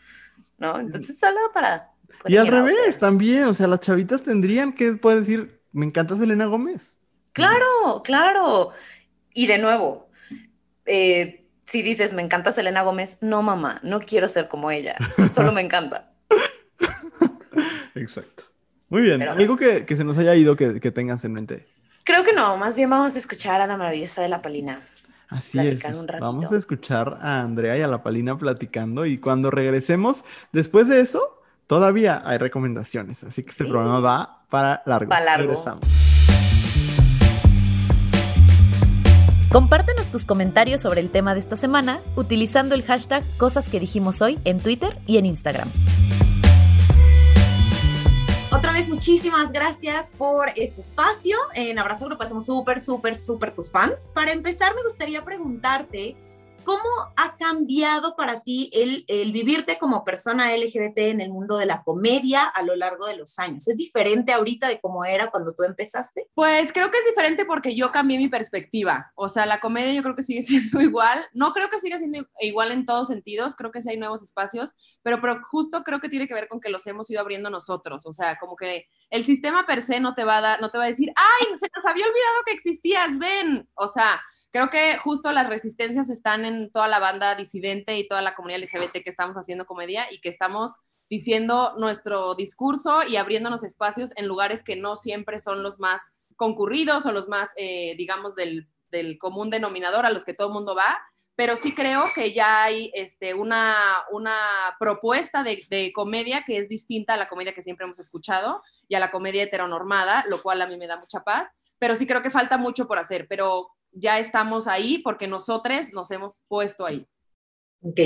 ¿no? Entonces, solo para... Y al revés, también, o sea, las chavitas tendrían que poder decir, me encanta Selena Gómez. Claro, claro. Y de nuevo, eh, si dices, me encanta Selena Gómez, no, mamá, no quiero ser como ella, solo me encanta. Exacto. Muy bien. ¿Algo que, se nos haya ido que, tengas en mente? Creo que no. Más bien vamos a escuchar a la maravillosa de la Palina. Así es. Vamos a escuchar a Andrea y a la Palina platicando y cuando regresemos, después de eso, todavía hay recomendaciones. Así que este programa va para largo. Para largo. Compártenos tus comentarios sobre el tema de esta semana utilizando el hashtag Cosas que dijimos hoy en Twitter y en Instagram vez muchísimas gracias por este espacio. En Abrazo Grupal somos súper, súper, súper tus fans. Para empezar, me gustaría preguntarte ¿Cómo ha cambiado para ti el, el, vivirte como persona LGBT en el mundo de la comedia a lo largo de los años? ¿Es diferente ahorita de cómo era cuando tú empezaste? Pues creo que es diferente porque yo cambié mi perspectiva. O sea, la comedia yo creo que sigue siendo igual. No creo que siga siendo igual en todos sentidos. Creo que sí hay nuevos espacios, pero, pero justo creo que tiene que ver con que los hemos ido abriendo nosotros. O sea, como que el sistema per se no te va a dar, no te va a decir, ay, se nos había olvidado que existías, ven. O sea, creo que justo las resistencias están en toda la banda disidente y toda la comunidad LGBT que estamos haciendo comedia y que estamos diciendo nuestro discurso y abriéndonos espacios en lugares que no siempre son los más concurridos o los más, eh, digamos, del, común denominador a los que todo el mundo va, pero sí creo que ya hay este, una, una propuesta de, de, comedia que es distinta a la comedia que siempre hemos escuchado y a la comedia heteronormada, lo cual a mí me da mucha paz, pero sí creo que falta mucho por hacer, pero ya estamos ahí porque nosotros nos hemos puesto ahí. Ok.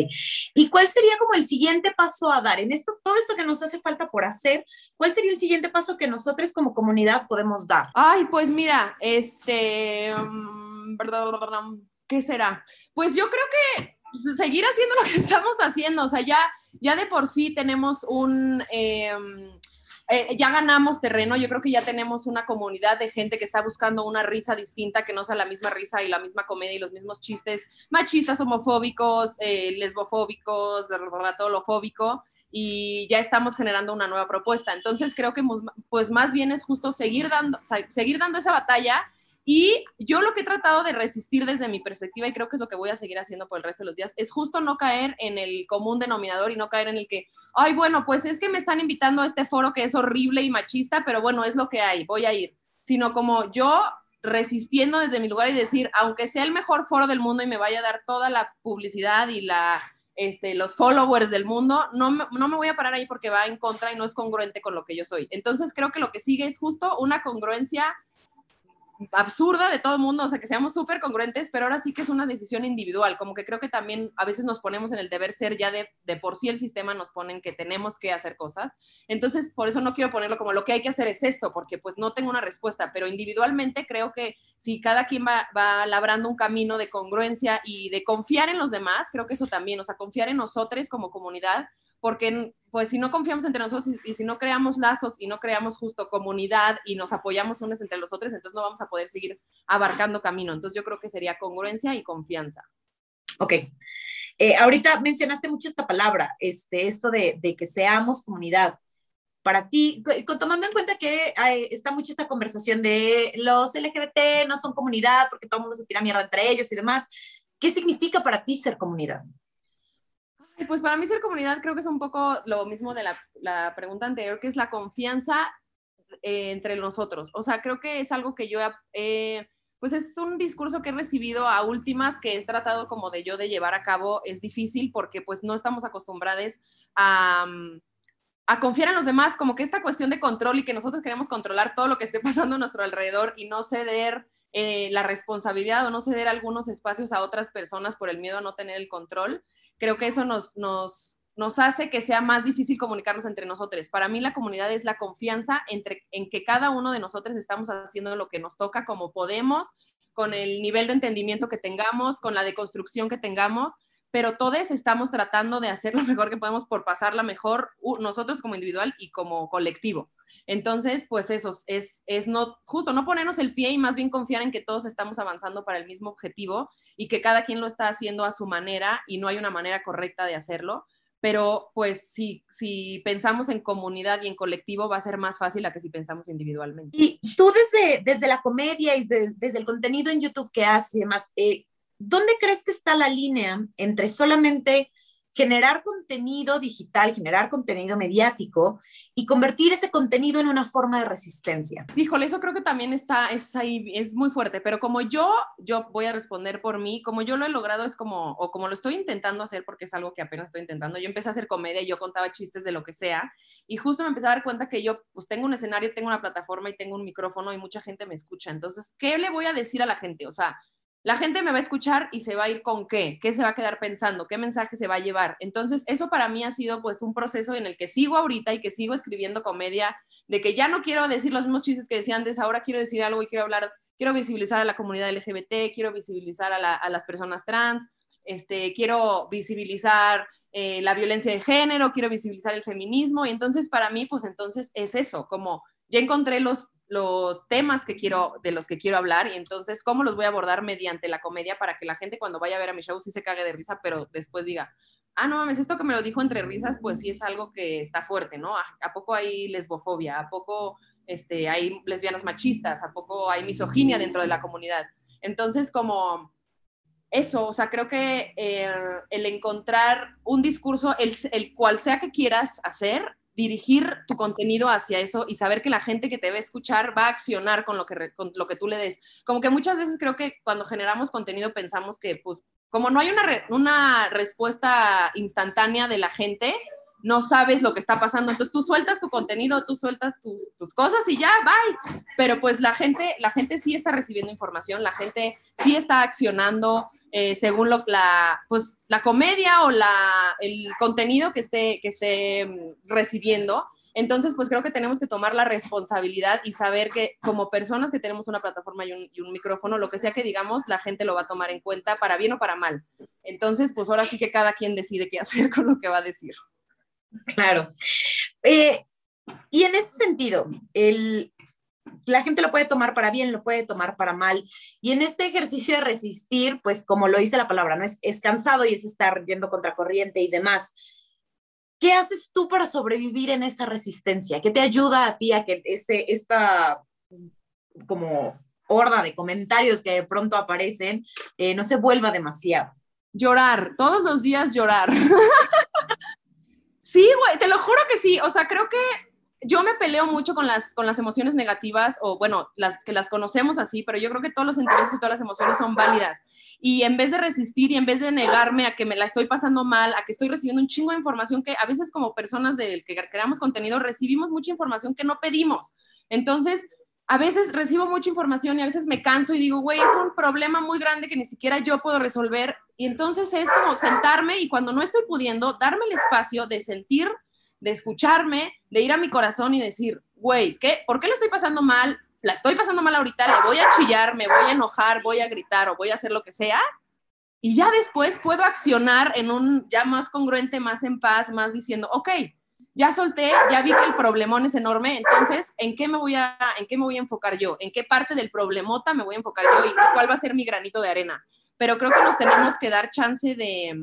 ¿Y cuál sería como el siguiente paso a dar? En esto, todo esto que nos hace falta por hacer, ¿cuál sería el siguiente paso que nosotros como comunidad podemos dar? Ay, pues mira, este, mm, ¿qué será? Pues yo creo que pues, seguir haciendo lo que estamos haciendo, o sea, ya, ya de por sí tenemos un... Em, eh, ya ganamos terreno, yo creo que ya tenemos una comunidad de gente que está buscando una risa distinta, que no sea la misma risa y la misma comedia y los mismos chistes machistas, homofóbicos, eh, lesbofóbicos, ratolofóbico, y ya estamos generando una nueva propuesta. Entonces creo que pues más bien es justo seguir dando, seguir dando esa batalla y yo lo que he tratado de resistir desde mi perspectiva, y creo que es lo que voy a seguir haciendo por el resto de los días, es justo no caer en el común denominador y no caer en el que, ay, bueno, pues es que me están invitando a este foro que es horrible y machista, pero bueno, es lo que hay, voy a ir. Sino como yo resistiendo desde mi lugar y decir, aunque sea el mejor foro del mundo y me vaya a dar toda la publicidad y la, este, los followers del mundo, no no me voy a parar ahí porque va en contra y no es congruente con lo que yo soy. Entonces creo que lo que sigue es justo una congruencia absurda de todo el mundo, o sea, que seamos súper congruentes, pero ahora sí que es una decisión individual, como que creo que también a veces nos ponemos en el deber ser, ya de, por sí el sistema nos ponen que tenemos que hacer cosas, entonces por eso no quiero ponerlo como lo que hay que hacer es esto, porque pues no tengo una respuesta, pero individualmente creo que si cada quien va, va labrando un camino de congruencia y de confiar en los demás, creo que eso también, o sea, confiar en nosotros como comunidad, porque pues si no confiamos entre nosotros y, si no creamos lazos y no creamos justo comunidad y nos apoyamos unos entre los otros, entonces no vamos a poder seguir abarcando camino. Entonces yo creo que sería congruencia y confianza. Ok. Eh, ahorita mencionaste mucho esta palabra, este, esto de, de que seamos comunidad. Para ti, tomando en cuenta que está mucho esta conversación de los LGBT no son comunidad porque todo el mundo se tira mierda entre ellos y demás, ¿qué significa para ti ser comunidad? Pues para mí ser comunidad creo que es un poco lo mismo de la, pregunta anterior, que es la confianza eh, entre nosotros. O sea, creo que es algo que yo he pues es un discurso que he recibido a últimas que he tratado como de yo de llevar a cabo. Es difícil porque pues no estamos acostumbrados a, a confiar en los demás, como que esta cuestión de control y que nosotros queremos controlar todo lo que esté pasando a nuestro alrededor y no ceder eh, la responsabilidad o no ceder algunos espacios a otras personas por el miedo a no tener el control, creo que eso nos, nos, hace que sea más difícil comunicarnos entre nosotros. Para mí la comunidad es la confianza entre, en que cada uno de nosotros estamos haciendo lo que nos toca como podemos, con el nivel de entendimiento que tengamos, con la deconstrucción que tengamos, pero todos estamos tratando de hacer lo mejor que podemos por pasarla mejor nosotros como individual y como colectivo. Entonces, pues eso es, es no, justo no ponernos el pie y más bien confiar en que todos estamos avanzando para el mismo objetivo y que cada quien lo está haciendo a su manera y no hay una manera correcta de hacerlo. Pero pues si, si pensamos en comunidad y en colectivo va a ser más fácil a que si pensamos individualmente. Y tú desde, desde la comedia y desde, el contenido en YouTube que haces y demás, eh, ¿dónde crees que está la línea entre solamente generar contenido digital, generar contenido mediático y convertir ese contenido en una forma de resistencia. Híjole, eso creo que también está, es ahí, es muy fuerte, pero como yo, yo voy a responder por mí, como yo lo he logrado es como, o como lo estoy intentando hacer, porque es algo que apenas estoy intentando, yo empecé a hacer comedia yo contaba chistes de lo que sea, y justo me empecé a dar cuenta que yo, pues tengo un escenario, tengo una plataforma y tengo un micrófono y mucha gente me escucha, entonces, ¿qué le voy a decir a la gente? O sea, la gente me va a escuchar y se va a ir con qué, qué se va a quedar pensando, qué mensaje se va a llevar. Entonces, eso para mí ha sido pues un proceso en el que sigo ahorita y que sigo escribiendo comedia, de que ya no quiero decir los mismos chistes que decía antes, ahora quiero decir algo y quiero hablar, quiero visibilizar a la comunidad LGBT, quiero visibilizar a, las personas trans, este, quiero visibilizar eh, la violencia de género, quiero visibilizar el feminismo. Y entonces para mí, pues entonces es eso, como ya encontré los los temas que quiero, de los que quiero hablar y entonces cómo los voy a abordar mediante la comedia para que la gente cuando vaya a ver a mi show sí se cague de risa, pero después diga, ah, no mames, esto que me lo dijo entre risas, pues sí es algo que está fuerte, ¿no? ¿A, poco hay lesbofobia? ¿A poco este, hay lesbianas machistas? ¿A poco hay misoginia dentro de la comunidad? Entonces, como eso, o sea, creo que eh, el encontrar un discurso, el, el cual sea que quieras hacer, dirigir tu contenido hacia eso y saber que la gente que te va a escuchar va a accionar con lo que, con lo que tú le des. Como que muchas veces creo que cuando generamos contenido pensamos que, pues, como no hay una, una respuesta instantánea de la gente, no sabes lo que está pasando. Entonces tú sueltas tu contenido, tú sueltas tus, cosas y ya, bye. Pero pues la gente, la gente sí está recibiendo información, la gente sí está accionando eh, según lo, la, pues, la comedia o la, el contenido que esté, que esté mm, recibiendo. Entonces, pues creo que tenemos que tomar la responsabilidad y saber que como personas que tenemos una plataforma y un, y un, micrófono, lo que sea que digamos, la gente lo va a tomar en cuenta para bien o para mal. Entonces, pues ahora sí que cada quien decide qué hacer con lo que va a decir. Claro. Eh, y en ese sentido, el, la gente lo puede tomar para bien, lo puede tomar para mal. Y en este ejercicio de resistir, pues como lo dice la palabra, ¿no? Es, es cansado y es estar yendo contra corriente y demás. ¿Qué haces tú para sobrevivir en esa resistencia? ¿Qué te ayuda a ti a que ese, esta como horda de comentarios que de pronto aparecen eh, no se vuelva demasiado? Llorar, todos los días llorar. Sí, güey, te lo juro que sí. O sea, creo que yo me peleo mucho con las, con las emociones negativas, o bueno, las que las conocemos así, pero yo creo que todos los sentimientos y todas las emociones son válidas. Y en vez de resistir y en vez de negarme a que me la estoy pasando mal, a que estoy recibiendo un chingo de información que a veces como personas del que creamos contenido recibimos mucha información que no pedimos. Entonces, a veces recibo mucha información y a veces me canso y digo, güey, es un problema muy grande que ni siquiera yo puedo resolver. Y entonces es como sentarme y cuando no estoy pudiendo, darme el espacio de sentir, de escucharme, de ir a mi corazón y decir, güey, ¿qué? ¿por qué le estoy pasando mal? La estoy pasando mal ahorita, le voy a chillar, me voy a enojar, voy a gritar o voy a hacer lo que sea. Y ya después puedo accionar en un ya más congruente, más en paz, más diciendo, ok, ya solté, ya vi que el problemón es enorme, entonces, ¿en qué me voy a, en qué me voy a enfocar yo? ¿En qué parte del problemota me voy a enfocar yo y cuál va a ser mi granito de arena? Pero creo que nos tenemos que dar chance de,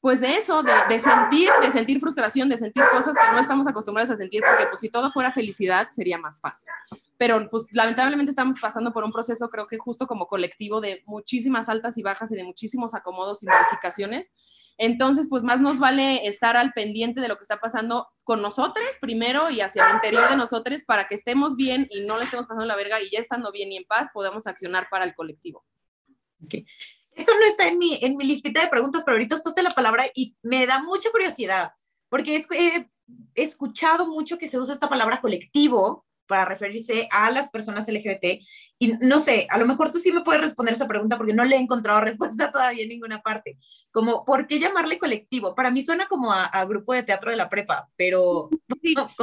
pues de eso, de, sentir, de sentir frustración, de sentir cosas que no estamos acostumbrados a sentir, porque pues si todo fuera felicidad sería más fácil. Pero pues lamentablemente estamos pasando por un proceso, creo que justo como colectivo, de muchísimas altas y bajas y de muchísimos acomodos y modificaciones. Entonces, pues más nos vale estar al pendiente de lo que está pasando con nosotros primero y hacia el interior de nosotros para que estemos bien y no le estemos pasando la verga y ya estando bien y en paz podamos accionar para el colectivo. Okay. Esto no está en mi, en mi listita de preguntas, pero ahorita está la palabra y me da mucha curiosidad, porque he escuchado mucho que se usa esta palabra colectivo para referirse a las personas LGBT. Y no sé, a lo mejor tú sí me puedes responder esa pregunta porque no le he encontrado respuesta todavía en ninguna parte. Como, ¿por qué llamarle colectivo? Para mí suena como a, grupo de teatro de la prepa, pero...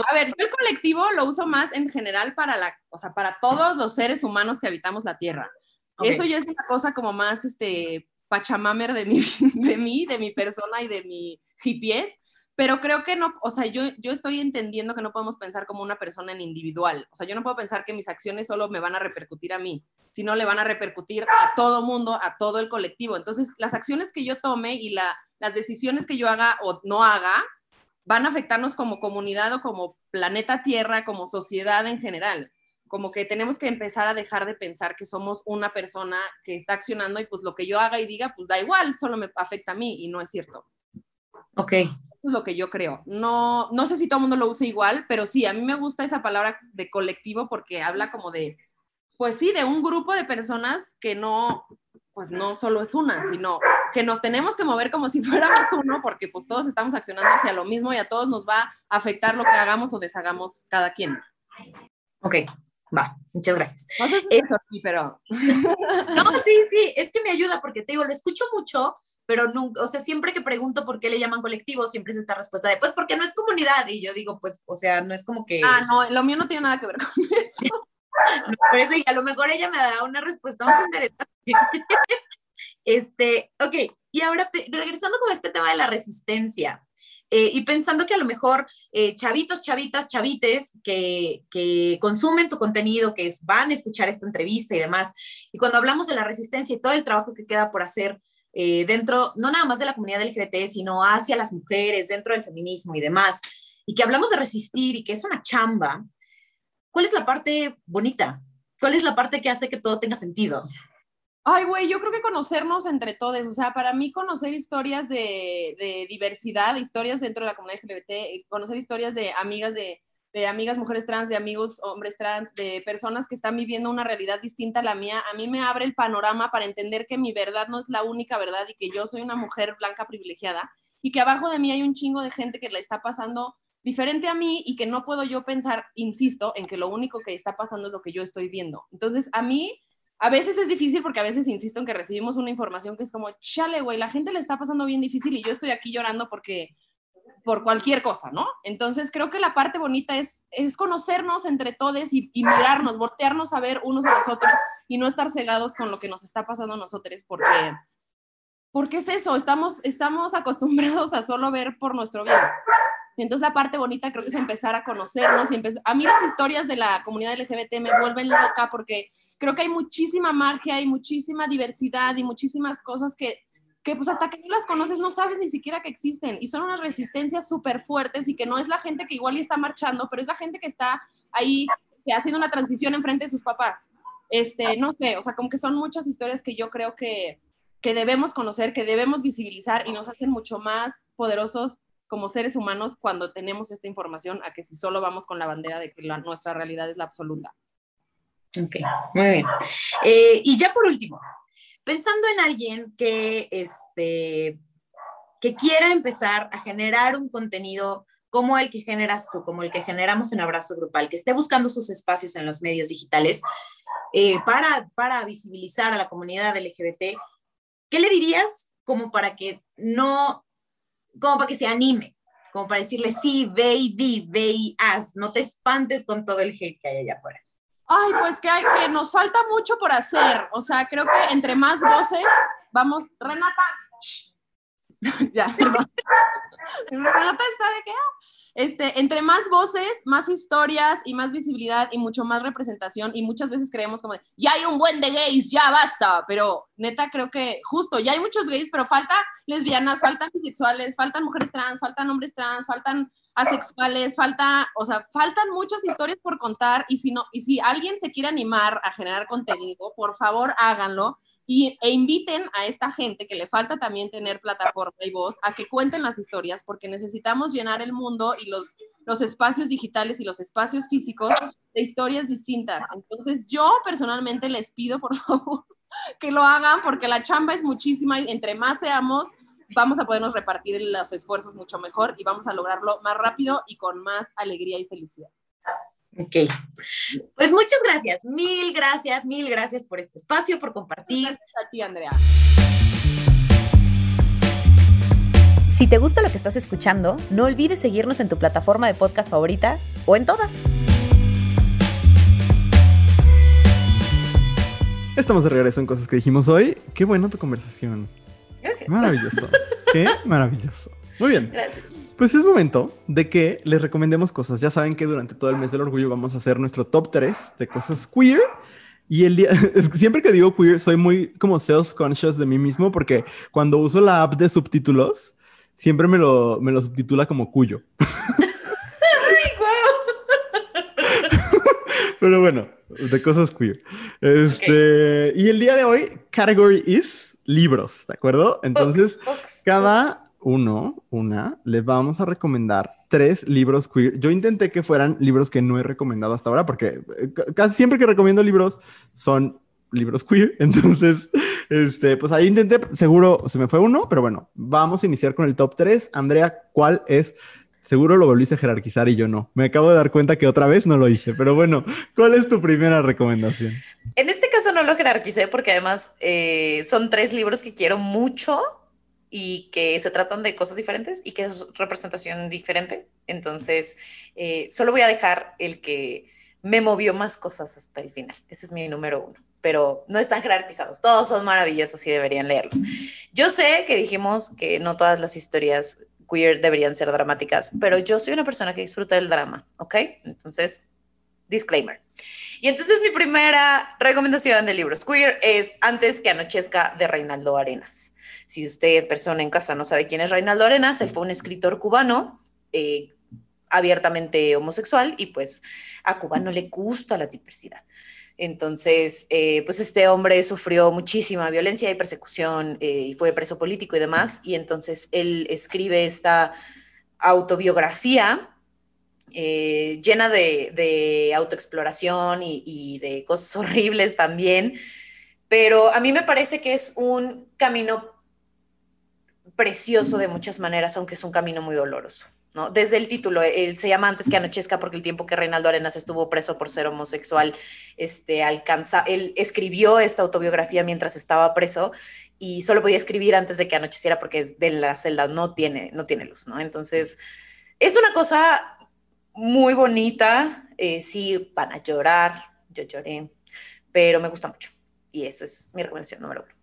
A ver, yo el colectivo lo uso más en general para la, o sea, para todos los seres humanos que habitamos la Tierra. Eso ya es una cosa como más, este, pachamamer de mí, de mí, de mi persona y de mi hippies, pero creo que no, o sea, yo, yo estoy entendiendo que no podemos pensar como una persona en individual, o sea, yo no puedo pensar que mis acciones solo me van a repercutir a mí, sino le van a repercutir a todo mundo, a todo el colectivo. Entonces, las acciones que yo tome y la, las decisiones que yo haga o no haga van a afectarnos como comunidad o como planeta Tierra, como sociedad en general como que tenemos que empezar a dejar de pensar que somos una persona que está accionando y pues lo que yo haga y diga, pues da igual, solo me afecta a mí y no es cierto. Ok. Eso es lo que yo creo. No, no sé si todo el mundo lo usa igual, pero sí, a mí me gusta esa palabra de colectivo porque habla como de, pues sí, de un grupo de personas que no, pues no solo es una, sino que nos tenemos que mover como si fuéramos uno porque pues todos estamos accionando hacia lo mismo y a todos nos va a afectar lo que hagamos o deshagamos cada quien. Ok, Va, muchas gracias. No sé si pero... no, sí, sí, es que me ayuda porque te digo, lo escucho mucho, pero nunca, o sea, siempre que pregunto por qué le llaman colectivo, siempre es esta respuesta de, pues porque no es comunidad. Y yo digo, pues, o sea, no es como que... Ah, no, lo mío no tiene nada que ver con eso. por eso, y a lo mejor ella me da una respuesta más interesante. este, ok, y ahora regresando con este tema de la resistencia. Eh, y pensando que a lo mejor eh, chavitos, chavitas, chavites que, consumen tu contenido, que van a escuchar esta entrevista y demás, y cuando hablamos de la resistencia y todo el trabajo que queda por hacer eh, dentro, no nada más de la comunidad LGBT, sino hacia las mujeres, dentro del feminismo y demás, y que hablamos de resistir y que es una chamba, ¿cuál es la parte bonita? ¿Cuál es la parte que hace que todo tenga sentido? Ay, güey, yo creo que conocernos entre todos, o sea, para mí conocer historias de, diversidad, historias dentro de la comunidad LGBT, eh, conocer historias de amigas de, de, amigas mujeres trans, de amigos hombres trans, de personas que están viviendo una realidad distinta a la mía, a mí me abre el panorama para entender que mi verdad no es la única verdad y que yo soy una mujer blanca privilegiada y que abajo de mí hay un chingo de gente que la está pasando diferente a mí y que no puedo yo pensar, insisto, en que lo único que está pasando es lo que yo estoy viendo. Entonces, a mí a veces es difícil porque a veces insisto en que recibimos una información que es como, chale, güey, la gente le está pasando bien difícil y yo estoy aquí llorando porque por cualquier cosa, ¿no? Entonces creo que la parte bonita es, es conocernos entre todos y, mirarnos, voltearnos a ver unos a los otros y no estar cegados con lo que nos está pasando a nosotros porque, porque es eso, estamos, estamos acostumbrados a solo ver por nuestro bien. Entonces la parte bonita creo que es empezar a conocernos y A mí las historias de la comunidad LGBT me vuelven loca porque creo que hay muchísima magia y muchísima diversidad y muchísimas cosas que, que pues hasta que no las conoces no sabes ni siquiera que existen y son unas resistencias súper fuertes y que no es la gente que igual está marchando, pero es la gente que está ahí que ha sido una transición enfrente de sus papás. Este, no sé, o sea, como que son muchas historias que yo creo que, que debemos conocer, que debemos visibilizar y nos hacen mucho más poderosos como seres humanos cuando tenemos esta información a que si solo vamos con la bandera de que nuestra realidad es la absoluta. Ok, muy bien. Eh, y ya por último, pensando en alguien que, este, que quiera empezar a generar un contenido como el que generas tú, como el que generamos en Abrazo Grupal, que esté buscando sus espacios en los medios digitales eh, para, para visibilizar a la comunidad LGBT, ¿qué le dirías como para que no como para que se anime, como para decirle, sí, ve y di, ve y haz, no te espantes con todo el hate que hay allá afuera. Ay, pues que, hay, que nos falta mucho por hacer. O sea, creo que entre más voces, vamos, Renata, ya, está de que, ah, este, entre más voces, más historias y más visibilidad y mucho más representación y muchas veces creemos como, ya hay un buen de gays, ya basta, pero neta creo que justo, ya hay muchos gays, pero falta lesbianas, faltan bisexuales, faltan mujeres trans, faltan hombres trans, faltan asexuales, falta, o sea, faltan muchas historias por contar y si no, y si alguien se quiere animar a generar contenido, por favor háganlo y, e inviten a esta gente que le falta también tener plataforma y voz a que cuenten las historias porque necesitamos llenar el mundo y los, los espacios digitales y los espacios físicos de historias distintas. Entonces yo personalmente les pido por favor que lo hagan porque la chamba es muchísima y entre más seamos vamos a podernos repartir los esfuerzos mucho mejor y vamos a lograrlo más rápido y con más alegría y felicidad. Ok. Pues muchas gracias, mil gracias, mil gracias por este espacio, por compartir. Gracias a ti, Andrea. Si te gusta lo que estás escuchando, no olvides seguirnos en tu plataforma de podcast favorita o en todas. Estamos de regreso en cosas que dijimos hoy. Qué buena tu conversación. Gracias. Maravilloso. Qué maravilloso. Muy bien. Gracias. Pues es momento de que les recomendemos cosas. Ya saben que durante todo el mes del orgullo vamos a hacer nuestro top 3 de cosas queer. Y el día, siempre que digo queer, soy muy como self-conscious de mí mismo porque cuando uso la app de subtítulos, siempre me lo, me lo subtitula como cuyo. Pero bueno, de cosas queer. Este, Y el día de hoy, category is libros, ¿de acuerdo? Entonces, Books, books, cada books. Uno, una, les vamos a recomendar tres libros queer. Yo intenté que fueran libros que no he recomendado hasta ahora, porque eh, ca- casi siempre que recomiendo libros son libros queer. Entonces, este, pues ahí intenté, seguro se me fue uno, pero bueno, vamos a iniciar con el top 3. Andrea, ¿cuál es? Seguro lo volviste a jerarquizar y yo no. Me acabo de dar cuenta que otra vez no lo hice, pero bueno, ¿cuál es tu primera recomendación? En este caso no lo jerarquicé porque además eh, son tres libros que quiero mucho y que se tratan de cosas diferentes y que es representación diferente. Entonces, eh, solo voy a dejar el que me movió más cosas hasta el final. Ese es mi número uno. Pero no están jerarquizados. Todos son maravillosos y deberían leerlos. Yo sé que dijimos que no todas las historias queer deberían ser dramáticas, pero yo soy una persona que disfruta del drama, ¿ok? Entonces, disclaimer. Y entonces mi primera recomendación de libros queer es Antes que anochezca de Reinaldo Arenas. Si usted, persona en casa, no sabe quién es Reinaldo Arenas, él fue un escritor cubano eh, abiertamente homosexual y pues a Cuba no le gusta la diversidad. Entonces, eh, pues este hombre sufrió muchísima violencia y persecución eh, y fue preso político y demás. Y entonces él escribe esta autobiografía llena de, de autoexploración y, y de cosas horribles también. Pero a mí me parece que es un camino precioso de muchas maneras, aunque es un camino muy doloroso. ¿no? Desde el título, él se llama Antes que anochezca porque el tiempo que Reinaldo Arenas estuvo preso por ser homosexual, este, alcanza, él escribió esta autobiografía mientras estaba preso y solo podía escribir antes de que anocheciera porque de la celda no tiene, no tiene luz, ¿no? Entonces, es una cosa muy bonita, eh, sí, van a llorar, yo lloré, pero me gusta mucho y eso es mi recomendación número uno.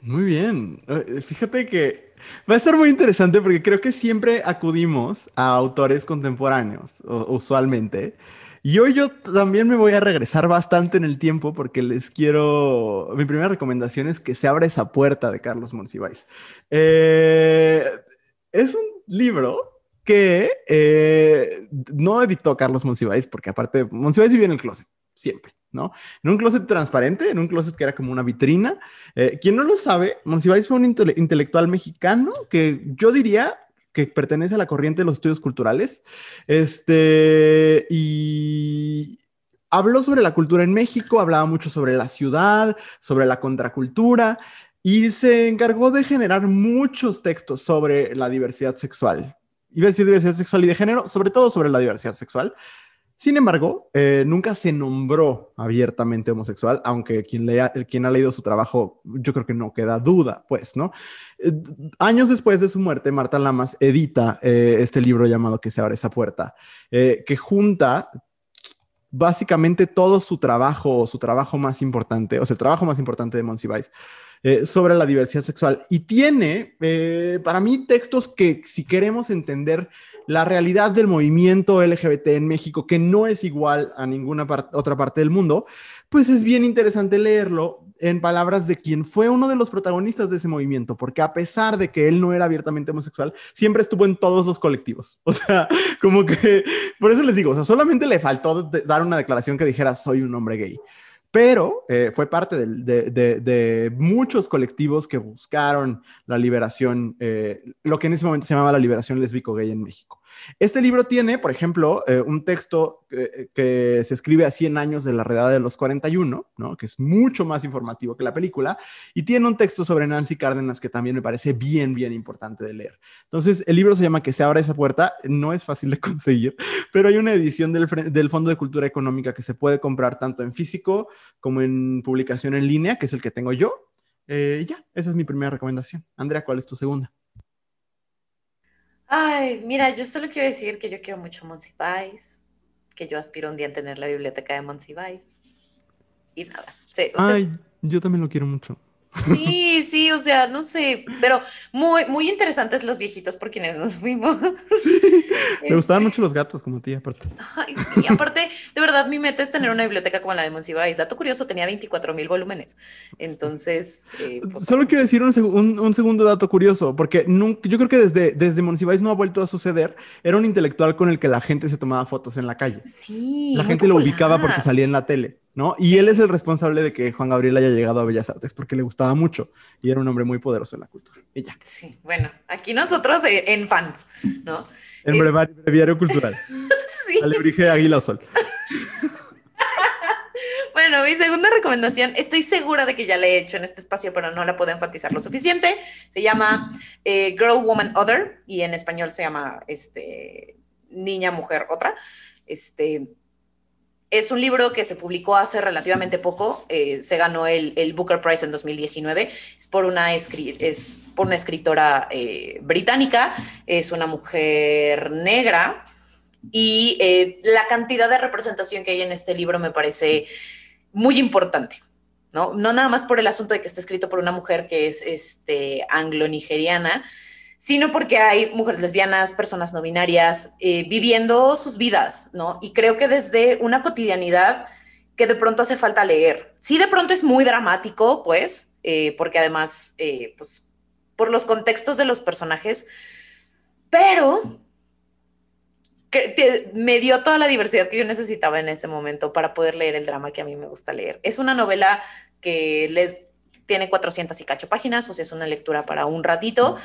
Muy bien. Eh, Fíjate que va a estar muy interesante porque creo que siempre acudimos a autores contemporáneos, usualmente. Y hoy yo también me voy a regresar bastante en el tiempo porque les quiero... Mi primera recomendación es que se abra esa puerta de Carlos Monsiváis. Eh, es un libro que eh, no editó Carlos Monsiváis porque aparte Monsiváis vivía en el closet, siempre, ¿no? En un closet transparente, en un closet que era como una vitrina. Eh, quien no lo sabe, Monsiváis fue un intele- intelectual mexicano que yo diría que pertenece a la corriente de los estudios culturales. Este, y habló sobre la cultura en México, hablaba mucho sobre la ciudad, sobre la contracultura, y se encargó de generar muchos textos sobre la diversidad sexual. Iba a decir diversidad sexual y de género, sobre todo sobre la diversidad sexual. Sin embargo, eh, nunca se nombró abiertamente homosexual, aunque quien, lea, quien ha leído su trabajo, yo creo que no queda duda, pues, ¿no? Eh, años después de su muerte, Marta Lamas edita eh, este libro llamado Que se abre esa puerta, que junta básicamente todo su trabajo, su trabajo más importante, o sea, el trabajo más importante de Monsiváis, eh, sobre la diversidad sexual. Y tiene, para mí, textos que si queremos entender la realidad del movimiento LGBT en México, que no es igual a ninguna otra parte del mundo, pues es bien interesante leerlo en palabras de quien fue uno de los protagonistas de ese movimiento, porque a pesar de que él no era abiertamente homosexual, siempre estuvo en todos los colectivos. O sea, como que, por eso les digo, o sea, solamente le faltó dar una declaración que dijera, soy un hombre gay pero eh, fue parte de, muchos colectivos que buscaron la liberación, eh, lo que en ese momento se llamaba la liberación lésbico-gay en México. Este libro tiene, por ejemplo, eh, un texto que, se escribe a 100 años de la redada de los 41, ¿no? que es mucho más informativo que la película, y tiene un texto sobre Nancy Cárdenas que también me parece bien, bien importante de leer. Entonces, el libro se llama Que se abra esa puerta, no es fácil de conseguir, pero hay una edición del, del Fondo de Cultura Económica que se puede comprar tanto en físico como en publicación en línea, que es el que tengo yo. Eh, ya, esa es mi primera recomendación. Andrea, ¿cuál es tu segunda? Ay, mira, yo solo quiero decir que yo quiero mucho Monsiváis, que yo aspiro un día a tener la biblioteca de Monsiváis. Y nada. Sí, Ay, yo también lo quiero mucho. Sí, sí, o sea, no sé, pero muy, muy interesantes los viejitos por quienes nos fuimos. me gustaban este mucho los gatos como tía, aparte. Ay, sí, aparte, de verdad, mi meta es tener una biblioteca como la de Monsiváis. Dato curioso, tenía 24 mil volúmenes. Entonces. Eh, pues, Solo quiero decir un, un, segundo dato curioso, porque nunca, yo creo que desde, desde Monsiváis no ha vuelto a suceder. Era un intelectual con el que la gente se tomaba fotos en la calle. Sí. La gente lo ubicaba porque salía en la tele. ¿No? Y él es el responsable de que Juan Gabriel haya llegado a Bellas Artes porque le gustaba mucho y era un hombre muy poderoso en la cultura. Y ya. Sí, bueno, aquí nosotros eh, en fans, ¿no? En breviario, cultural. sí. Alebrije Águila Sol. bueno, mi segunda recomendación, estoy segura de que ya la he hecho en este espacio, pero no la puedo enfatizar lo suficiente. Se llama eh, Girl, Woman, Other y en español se llama este, Niña, Mujer, Otra. Este, es un libro que se publicó hace relativamente poco, eh, se ganó el, Booker Prize en 2019, es por una, es por una escritora eh, británica, es una mujer negra y eh, la cantidad de representación que hay en este libro me parece muy importante. ¿no? no nada más por el asunto de que está escrito por una mujer que es este, anglo-nigeriana, sino porque hay mujeres lesbianas, personas no binarias, eh, viviendo sus vidas, ¿no? Y creo que desde una cotidianidad que de pronto hace falta leer. Sí, de pronto es muy dramático, pues, eh, porque además, eh, pues, por los contextos de los personajes, pero me dio toda la diversidad que yo necesitaba en ese momento para poder leer el drama que a mí me gusta leer. Es una novela que tiene 400 y cacho páginas, o sea, es una lectura para un ratito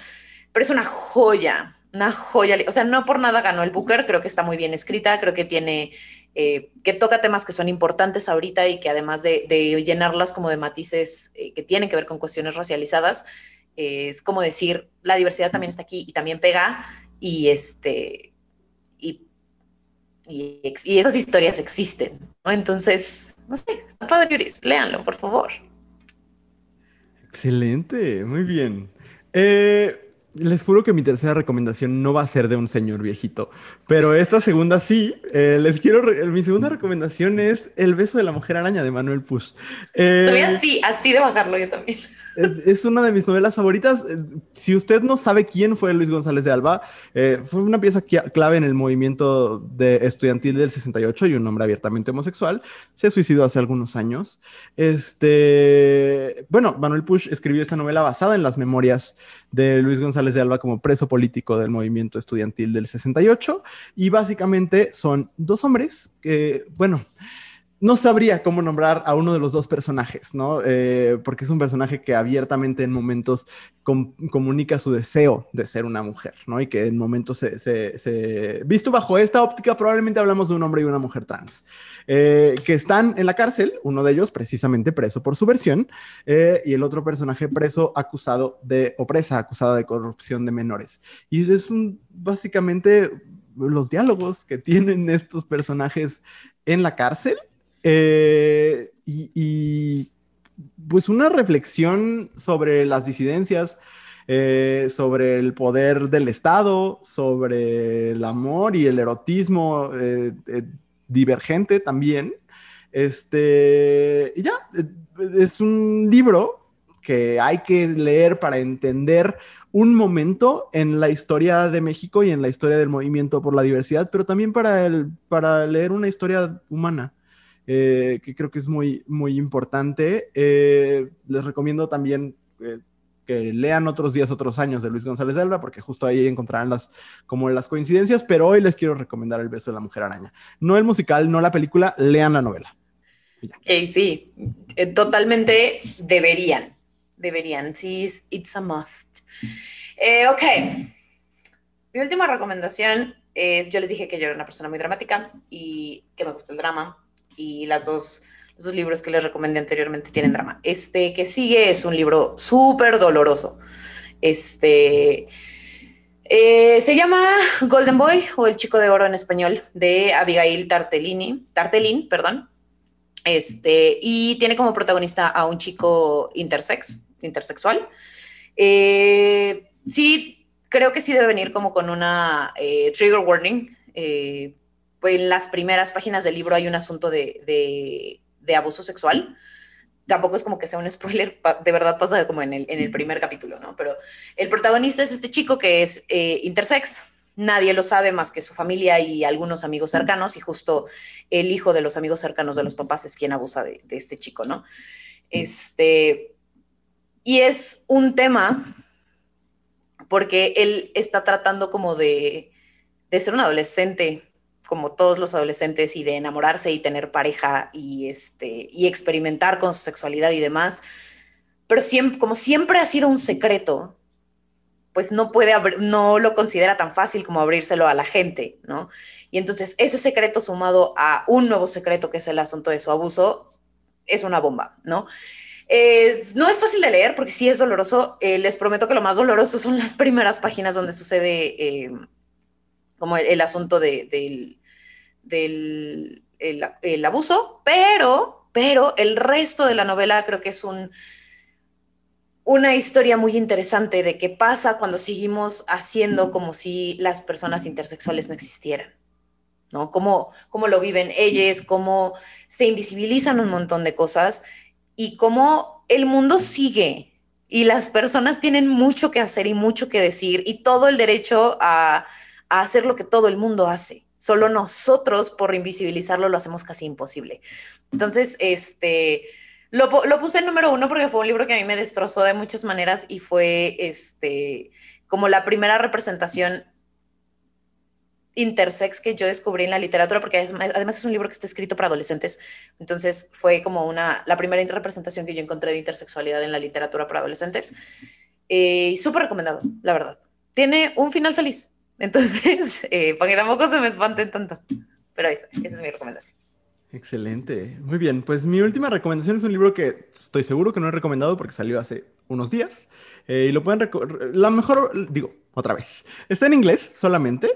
pero es una joya, una joya. O sea, no por nada ganó el Booker, creo que está muy bien escrita, creo que tiene, eh, que toca temas que son importantes ahorita y que además de, llenarlas como de matices eh, que tienen que ver con cuestiones racializadas, es como decir, la diversidad también está aquí y también pega y este... Y, y, esas historias existen. Entonces, no sé, está padre, léanlo, por favor. Excelente, muy bien. Eh, les juro que mi tercera recomendación no va a ser de un señor viejito, pero esta segunda sí. Eh, les quiero. mi segunda recomendación es El beso de la mujer araña de Manuel Push. Eh, así, así de bajarlo yo también. Es, una de mis novelas favoritas. Eh, si usted no sabe quién fue Luis González de Alba, eh, fue una pieza clave en el movimiento de estudiantil del 68 y un hombre abiertamente homosexual. Se suicidó hace algunos años. Este, bueno, Manuel Push escribió esta novela basada en las memorias de Luis González de Alba como preso político del movimiento estudiantil del 68 y básicamente son dos hombres que, bueno, no sabría cómo nombrar a uno de los dos personajes, ¿no? Eh, porque es un personaje que abiertamente en momentos comunica su deseo de ser una mujer, ¿no? Y que en momentos se, Visto bajo esta óptica, probablemente hablamos de un hombre y una mujer trans, eh, que están en la cárcel, uno de ellos precisamente preso por su versión, eh, y el otro personaje preso acusado de, o presa acusada de corrupción de menores. Y es básicamente los diálogos que tienen estos personajes en la cárcel eh, y, pues una reflexión sobre las disidencias, eh, sobre el poder del Estado, sobre el amor y el erotismo eh, divergente también. Este, ya, es un libro que hay que leer para entender un momento en la historia de México y en la historia del movimiento por la diversidad, pero también para, el, para leer una historia humana. Eh, que creo que es muy, muy importante. Eh, les recomiendo también eh, que lean otros días, otros años de Luis González de Alba, porque justo ahí encontrarán las, como las coincidencias, pero hoy les quiero recomendar El beso de la mujer araña. No el musical, no la película, lean la novela. sí, totalmente deberían, deberían, sí, it's a must. ok, mi última recomendación es, yo les dije que yo era una persona muy dramática y que me gusta el drama y las dos, los dos libros que les recomendé anteriormente tienen drama. Este que sigue es un libro súper doloroso. Este eh, se llama Golden Boy o El Chico de Oro en español de Abigail Tartellini, Tartelin, perdón. Este, y tiene como protagonista a un chico intersex, intersexual. Eh, sí, creo que sí debe venir como con una eh, trigger warning, pues en las primeras páginas del libro hay un asunto de, abuso sexual. Tampoco es como que sea un spoiler, de verdad pasa como en el, primer capítulo, ¿no? Pero el protagonista es este chico que es eh, intersex, nadie lo sabe más que su familia y algunos amigos cercanos, y justo el hijo de los amigos cercanos de los papás es quien abusa de, este chico, ¿no? Este, y es un tema porque él está tratando como de, de ser un adolescente como todos los adolescentes y de enamorarse y tener pareja y, este, y experimentar con su sexualidad y demás. Pero siempre, como siempre ha sido un secreto, pues no puede no lo considera tan fácil como abrírselo a la gente, ¿no? Y entonces ese secreto sumado a un nuevo secreto que es el asunto de su abuso es una bomba, ¿no? no es fácil de leer porque sí es doloroso. Eh, les prometo que lo más doloroso son las primeras páginas donde sucede eh, como el, asunto del, del el, abuso, pero, pero el resto de la novela creo que es un, una historia muy interesante de qué pasa cuando seguimos haciendo como si las personas intersexuales no existieran. ¿no? Cómo, cómo lo viven ellas, cómo se invisibilizan un montón de cosas y cómo el mundo sigue y las personas tienen mucho que hacer y mucho que decir y todo el derecho a, a hacer lo que todo el mundo hace. Solo nosotros, por invisibilizarlo, lo hacemos casi imposible. Entonces, este, lo, puse en número uno porque fue un libro que a mí me destrozó de muchas maneras y fue, este, como la primera representación intersex que yo descubrí en la literatura, porque además es un libro que está escrito para adolescentes, entonces fue como una, la primera representación que yo encontré de intersexualidad en la literatura para adolescentes. Eh, Súper recomendado, la verdad. Tiene un final feliz. Entonces, eh, para que tampoco se me espanten tanto. Pero esa, es mi recomendación. Excelente. Muy bien. Pues mi última recomendación es un libro que estoy seguro que no he recomendado porque salió hace unos días. Eh, y lo pueden La mejor, digo, otra vez. Está en inglés solamente.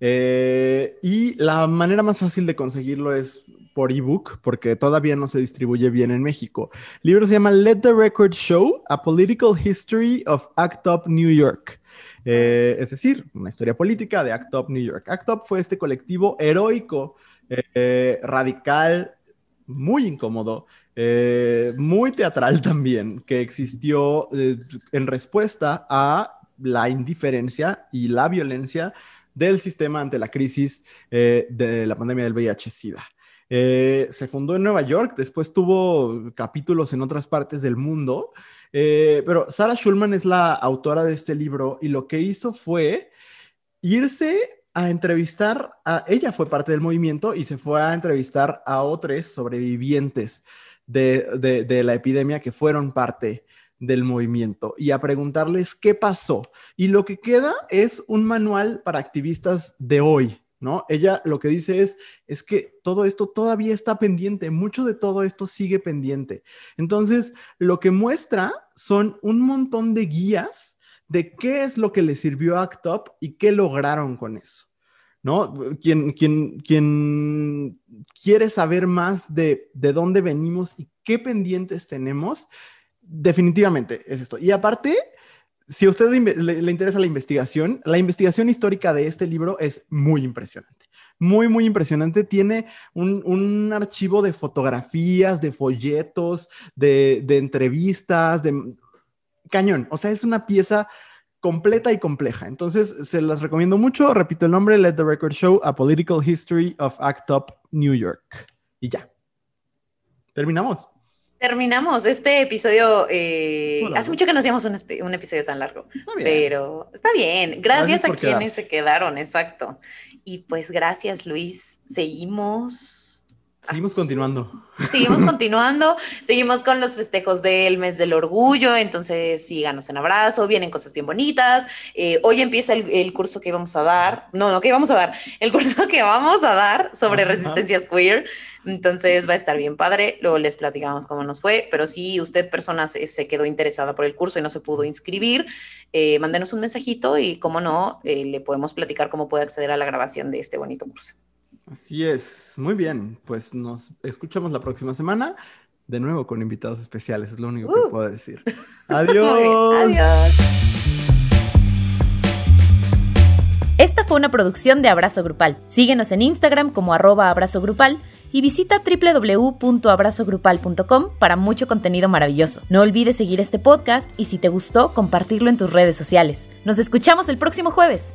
Eh, y la manera más fácil de conseguirlo es por ebook, porque todavía no se distribuye bien en México. El libro se llama Let the Record Show: A Political History of Act Up New York. Eh, es decir, una historia política de ACT UP New York. ACT UP fue este colectivo heroico, eh, radical, muy incómodo, eh, muy teatral también, que existió en respuesta a la indiferencia y la violencia del sistema ante la crisis de la pandemia del VIH-Sida. se fundó en Nueva York, después tuvo capítulos en otras partes del mundo eh, pero Sarah Schulman es la autora de este libro y lo que hizo fue irse a entrevistar a ella fue parte del movimiento y se fue a entrevistar a otros sobrevivientes de, de, la epidemia que fueron parte del movimiento y a preguntarles qué pasó. Y lo que queda es un manual para activistas de hoy, ¿no? Ella lo que dice es, es que todo esto todavía está pendiente, mucho de todo esto sigue pendiente. Entonces, lo que muestra son un montón de guías de qué es lo que le sirvió a ACT UP y qué lograron con eso. ¿No? Quien, quien, quien quiere saber más de, de dónde venimos y qué pendientes tenemos, definitivamente es esto. Y aparte, si a usted le, interesa la investigación, la investigación histórica de este libro es muy impresionante. Muy, muy impresionante. Tiene un, archivo de fotografías, de folletos, de, entrevistas, de cañón. O sea, es una pieza completa y compleja. Entonces, se las recomiendo mucho. Repito el nombre, Let the Record Show, A Political History of Act Up New York. Y ya. Terminamos. Terminamos este episodio. Eh, hace mucho que no hacíamos un, un episodio tan largo, pero está bien. Gracias, gracias a quienes se quedaron, exacto. Y pues gracias, Luis. Seguimos Seguimos continuando. Seguimos continuando, seguimos con los festejos del mes del orgullo, entonces síganos en abrazo, vienen cosas bien bonitas. Eh, hoy empieza el, curso que vamos a dar, no, no que vamos a dar, el curso que vamos a dar sobre resistencias queer, entonces va a estar bien padre, luego les platicamos cómo nos fue, pero si usted persona se, quedó interesada por el curso y no se pudo inscribir, eh, mándenos un mensajito y como no, eh, le podemos platicar cómo puede acceder a la grabación de este bonito curso. Así es, muy bien. Pues nos escuchamos la próxima semana. De nuevo con invitados especiales, es lo único que uh. puedo decir. Adiós. Adiós. Esta fue una producción de Abrazo Grupal. Síguenos en Instagram como arroba abrazo grupal y visita www.abrazogrupal.com para mucho contenido maravilloso. No olvides seguir este podcast y si te gustó, compartirlo en tus redes sociales. Nos escuchamos el próximo jueves.